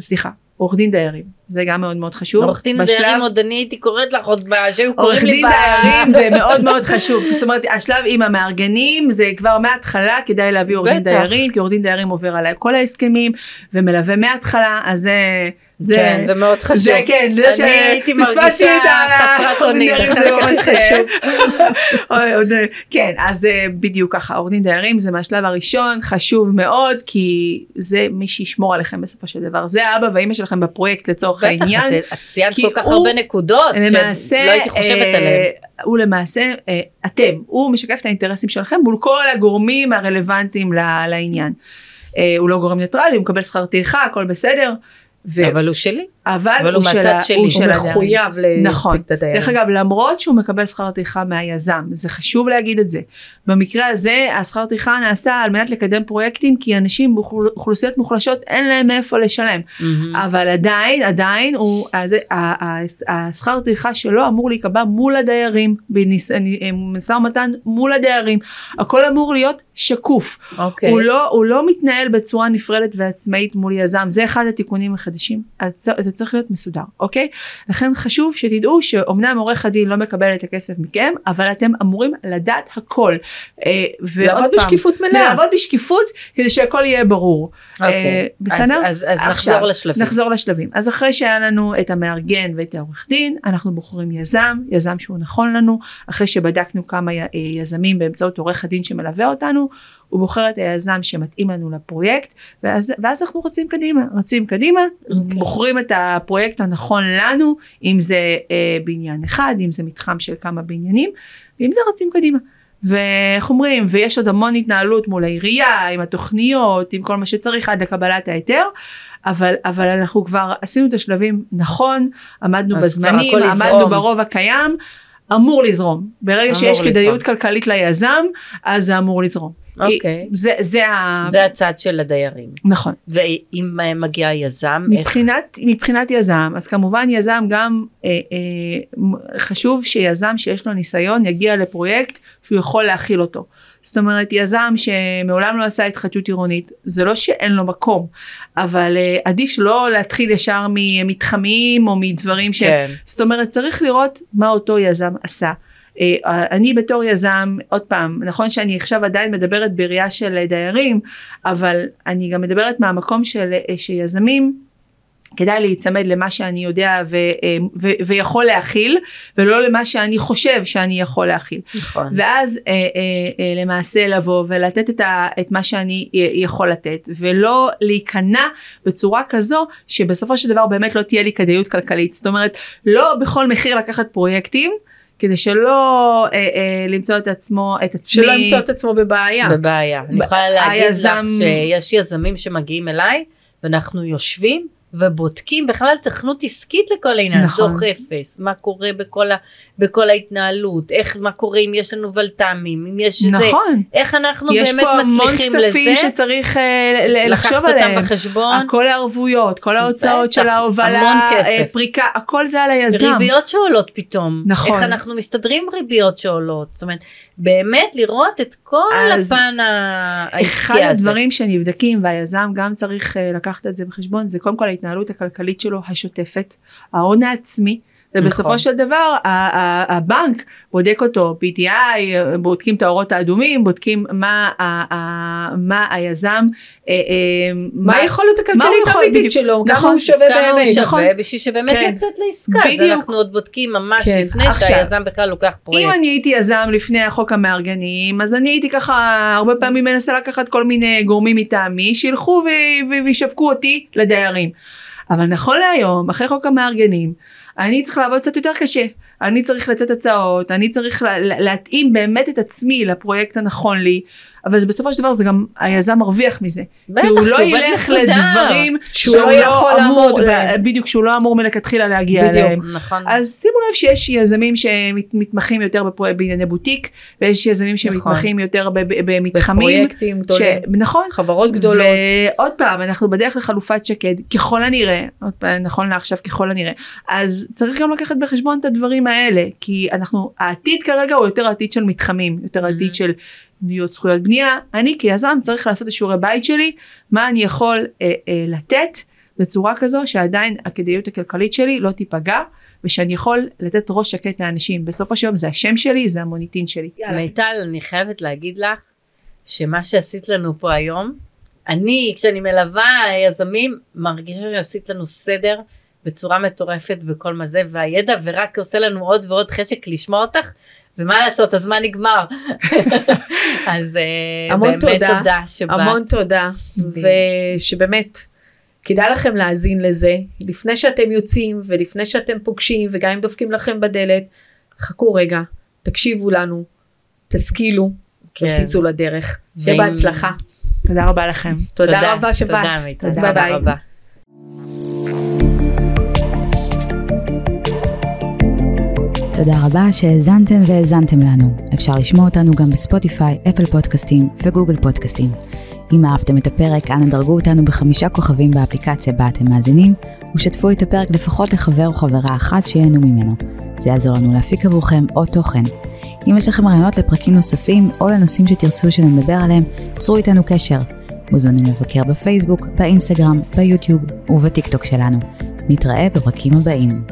סליחה, עורך דין דיירים, זה גם מאוד מאוד חשוב. עורך דין דיירים עוד אני הייתי קוראת לך עוד שהיו עורך קוראים לי דין ב- דיירים זה מאוד מאוד חשוב, זאת אומרת השלב עם המארגנים זה כבר מההתחלה כדאי להביא עורך דין. דיירים, כי עורך דין דיירים עובר עליי כל ההסכמים ומלווה מההתחלה, אז זה, זה, כן, זה מאוד חשוב. זה כן, זה אני הייתי מרגישה חסרת עורך דין אונים, זה ממש חשוב. כן, אז זה בדיוק ככה, עורך דין דיירים זה מהשלב הראשון, חשוב מאוד, כי זה מי שישמור עליכם בסופו של דבר, זה האבא והאמא שלכם בפרויקט לצורך בטח, העניין. את- את ציינת כל כך הוא- הרבה נקודות שלא הייתי חושבת אה, עליהן. הוא למעשה, אה, אתם, הוא משקף את האינטרסים שלכם מול כל הגורמים הרלוונטיים לעניין. אה, הוא לא גורם ניטרלי, הוא מקבל שכר טרחה, הכל בסדר. ו- אבל הוא שלי. אבל, אבל הוא של מהצד ה- שלי. הוא הוא של הוא. מחויב נכון. את הדיירים. דרך אגב, למרות שהוא מקבל שכר טרחה מהיזם, זה חשוב להגיד את זה. במקרה הזה, השכר טרחה נעשה על מנת לקדם פרויקטים, כי אנשים באוכלוסיות מוחלשות אין להם מאיפה לשלם. מהמם. אבל עדיין, עדיין, הוא, אז, השכר טרחה שלו אמור להיקבע מול הדיירים, במשא ומתן מול הדיירים. הכל אמור להיות שקוף. אוקיי. הוא, לא, הוא לא מתנהל בצורה נפרדת ועצמאית מול יזם, זה אחד התיקונים החדשים, אז זה- זה צריך להיות מסודר, אוקיי? לכן חשוב שתדעו שאומנם עורך הדין לא מקבל את הכסף מכם, אבל אתם אמורים לדעת הכל. אה, ועוד לעבוד פעם, בשקיפות מלאה. לעבוד בשקיפות כדי שהכל יהיה ברור. אה, אוקיי. בסדר? אז- אז אז עכשיו, נחזור לשלבים. נחזור לשלבים. אז אחרי שהיה לנו את המארגן ואת העורך דין, אנחנו בוחרים יזם, יזם שהוא נכון לנו, אחרי שבדקנו כמה אה, יזמים באמצעות עורך הדין שמלווה אותנו, הוא בוחר את היזם שמתאים לנו לפרויקט, ואז, ואז אנחנו רצים קדימה, רצים קדימה, אוקיי. בוחרים את הפרויקט הנכון לנו, אם זה אה, בניין אחד, אם זה מתחם של כמה בניינים, ואם זה רצים קדימה. ואיך אומרים, ויש עוד המון התנהלות מול העירייה, עם התוכניות, עם כל מה שצריך עד לקבלת ההיתר, אבל, אבל אנחנו כבר עשינו את השלבים נכון, עמדנו בזמנים, עמדנו יזרום. ברוב הקיים, אמור לזרום. ברגע אמור שיש לזרום. כדאיות כלכלית ליזם, אז זה אמור לזרום. אוקיי. זה, זה ה... זה הצד של הדיירים. נכון. ואם מגיע יזם, איך... מבחינת, מבחינת יזם, אז כמובן יזם גם אה, אה, חשוב שיזם שיש לו ניסיון יגיע לפרויקט שהוא יכול להכיל אותו. זאת אומרת יזם שמעולם לא עשה התחדשות עירונית, זה לא שאין לו מקום, אבל אה, עדיף שלא להתחיל ישר ממתחמים או מדברים שהם, כן. זאת אומרת צריך לראות מה אותו יזם עשה. אה, אני בתור יזם, עוד פעם, נכון שאני עכשיו עדיין מדברת בראייה של דיירים, אבל אני גם מדברת מהמקום של אה, שיזמים, כדאי להיצמד למה שאני יודע ו, אה, ו, ויכול להכיל, ולא למה שאני חושב שאני יכול להכיל. נכון. ואז אה, אה, אה, למעשה לבוא ולתת את, ה, את מה שאני יכול לתת, ולא להיכנע בצורה כזו שבסופו של דבר באמת לא תהיה לי כדאיות כלכלית. זאת אומרת, לא בכל מחיר לקחת פרויקטים. כדי שלא אה, אה, למצוא את עצמו, את עצמי, שלא ימצוא את עצמו בבעיה. בבעיה. אני ב- יכולה להגיד לך היזם- שיש יזמים שמגיעים אליי ואנחנו יושבים ובודקים בכלל תכנות עסקית לכל העניין, נכון. דוח אפס, מה קורה בכל, ה, בכל ההתנהלות, איך, מה קורה אם יש לנו ולת"מים, אם יש זה, נכון, איך אנחנו יש באמת פה המון מצליחים כספים לזה, שצריך אה, ל- לקחת לחשוב אותם עליהם. בחשבון, הכל הערבויות, כל ההוצאות של ההובלה, המון כסף. אה, פריקה, הכל זה על היזם. ריביות שעולות פתאום, נכון. איך אנחנו מסתדרים ריביות שעולות, זאת אומרת, באמת לראות את כל הפן העסקי אחד הזה. הדברים שנבדקים והיזם גם צריך אה, לקחת את זה בחשבון זה קודם כל ההתנהלות הכלכלית שלו השוטפת, ההון העצמי. ובסופו נכון. של דבר הבנק בודק אותו PTI בודקים את האורות האדומים בודקים מה, היזם אה, אה, מה היכולת הכלכלית האמיתית. שלו, כמה נכון. הוא שווה באמת. נכון. בשביל שבאמת כן. לצאת לעסקה, אז בדיוק. אנחנו עוד בודקים ממש כן. לפני שהיזם בכלל לוקח אם פרויקט. אני הייתי יזם לפני החוק המארגנים אז אני הייתי ככה הרבה פעמים מנסה לקחת כל מיני גורמים מטעמי שילכו וישווקו אותי לדיירים. אבל נכון להיום אחרי חוק המארגנים אני צריך לעבוד קצת יותר קשה. אני צריך לתת הצעות, אני צריך לה- לה- להתאים באמת את עצמי לפרויקט הנכון לי. אבל זה בסופו של דבר זה גם היזם מרוויח מזה. בטח, כי הוא לא ילך. לדברים שהוא לא יכול אמור, לעמוד בהם. בדיוק, שהוא לא אמור מלכתחילה להגיע בדיוק. אליהם. נכון. אז שימו לב שיש יזמים שמתמחים יותר בפרו- בענייני בוטיק, ויש יזמים שמתמחים יותר ב- ב- במתחמים. בפרויקטים גדולים, ש- נכון. חברות גדולות. ועוד פעם אנחנו בדרך לחלופת שקד ככל הנראה עוד פעם נכון לעכשיו ככל הנראה אז צריך גם לקחת בחשבון את הדברים האלה כי אנחנו העתיד כרגע הוא יותר עתיד של מתחמים יותר עתיד Mhm. של ניוד זכויות בנייה. אני כיזם צריך לעשות את שיעורי בית שלי מה אני יכול אה, אה, לתת בצורה כזו שעדיין הכדאיות הכלכלית שלי לא תיפגע ושאני יכול לתת ראש שקט לאנשים. בסופו של יום זה השם שלי זה המוניטין שלי. מיטל, אני חייבת להגיד לך שמה שעשית לנו פה היום, אני, כשאני מלווה יזמים, מרגישה שעשית לנו סדר בצורה מטורפת בכל מה זה, והידע ורק עושה לנו עוד ועוד חשק לשמוע אותך, ומה לעשות, הזמן נגמר. אז אה, המון באמת תודה. תודה שבאת. המון תודה, ושבאמת כדאי לכם להאזין לזה לפני שאתם יוצאים ולפני שאתם פוגשים וגם אם דופקים לכם בדלת, חכו רגע, תקשיבו לנו, תשכילו כן. ותצאו לדרך. שיהיה בהצלחה. תודה רבה לכם. תודה רבה שבאת. תודה ביי תודה ביי. רבה. תודה רבה שהאזנתן והאזנתם לנו. אפשר לשמוע אותנו גם בספוטיפיי, אפל פודקאסטים וגוגל פודקאסטים. אם אהבתם את הפרק, אנא דרגו אותנו בחמישה כוכבים באפליקציה בה אתם מאזינים, ושתפו את הפרק לפחות לחבר או חברה אחת שיהנו ממנו. זה יעזור לנו להפיק עבורכם עוד תוכן. אם יש לכם רעיונות לפרקים נוספים או לנושאים שתרצו שנדבר עליהם, צרו איתנו קשר. מוזמנים לבקר בפייסבוק, באינסטגרם, ביוטיוב ובטיקטוק שלנו. נתראה בפרקים הבאים.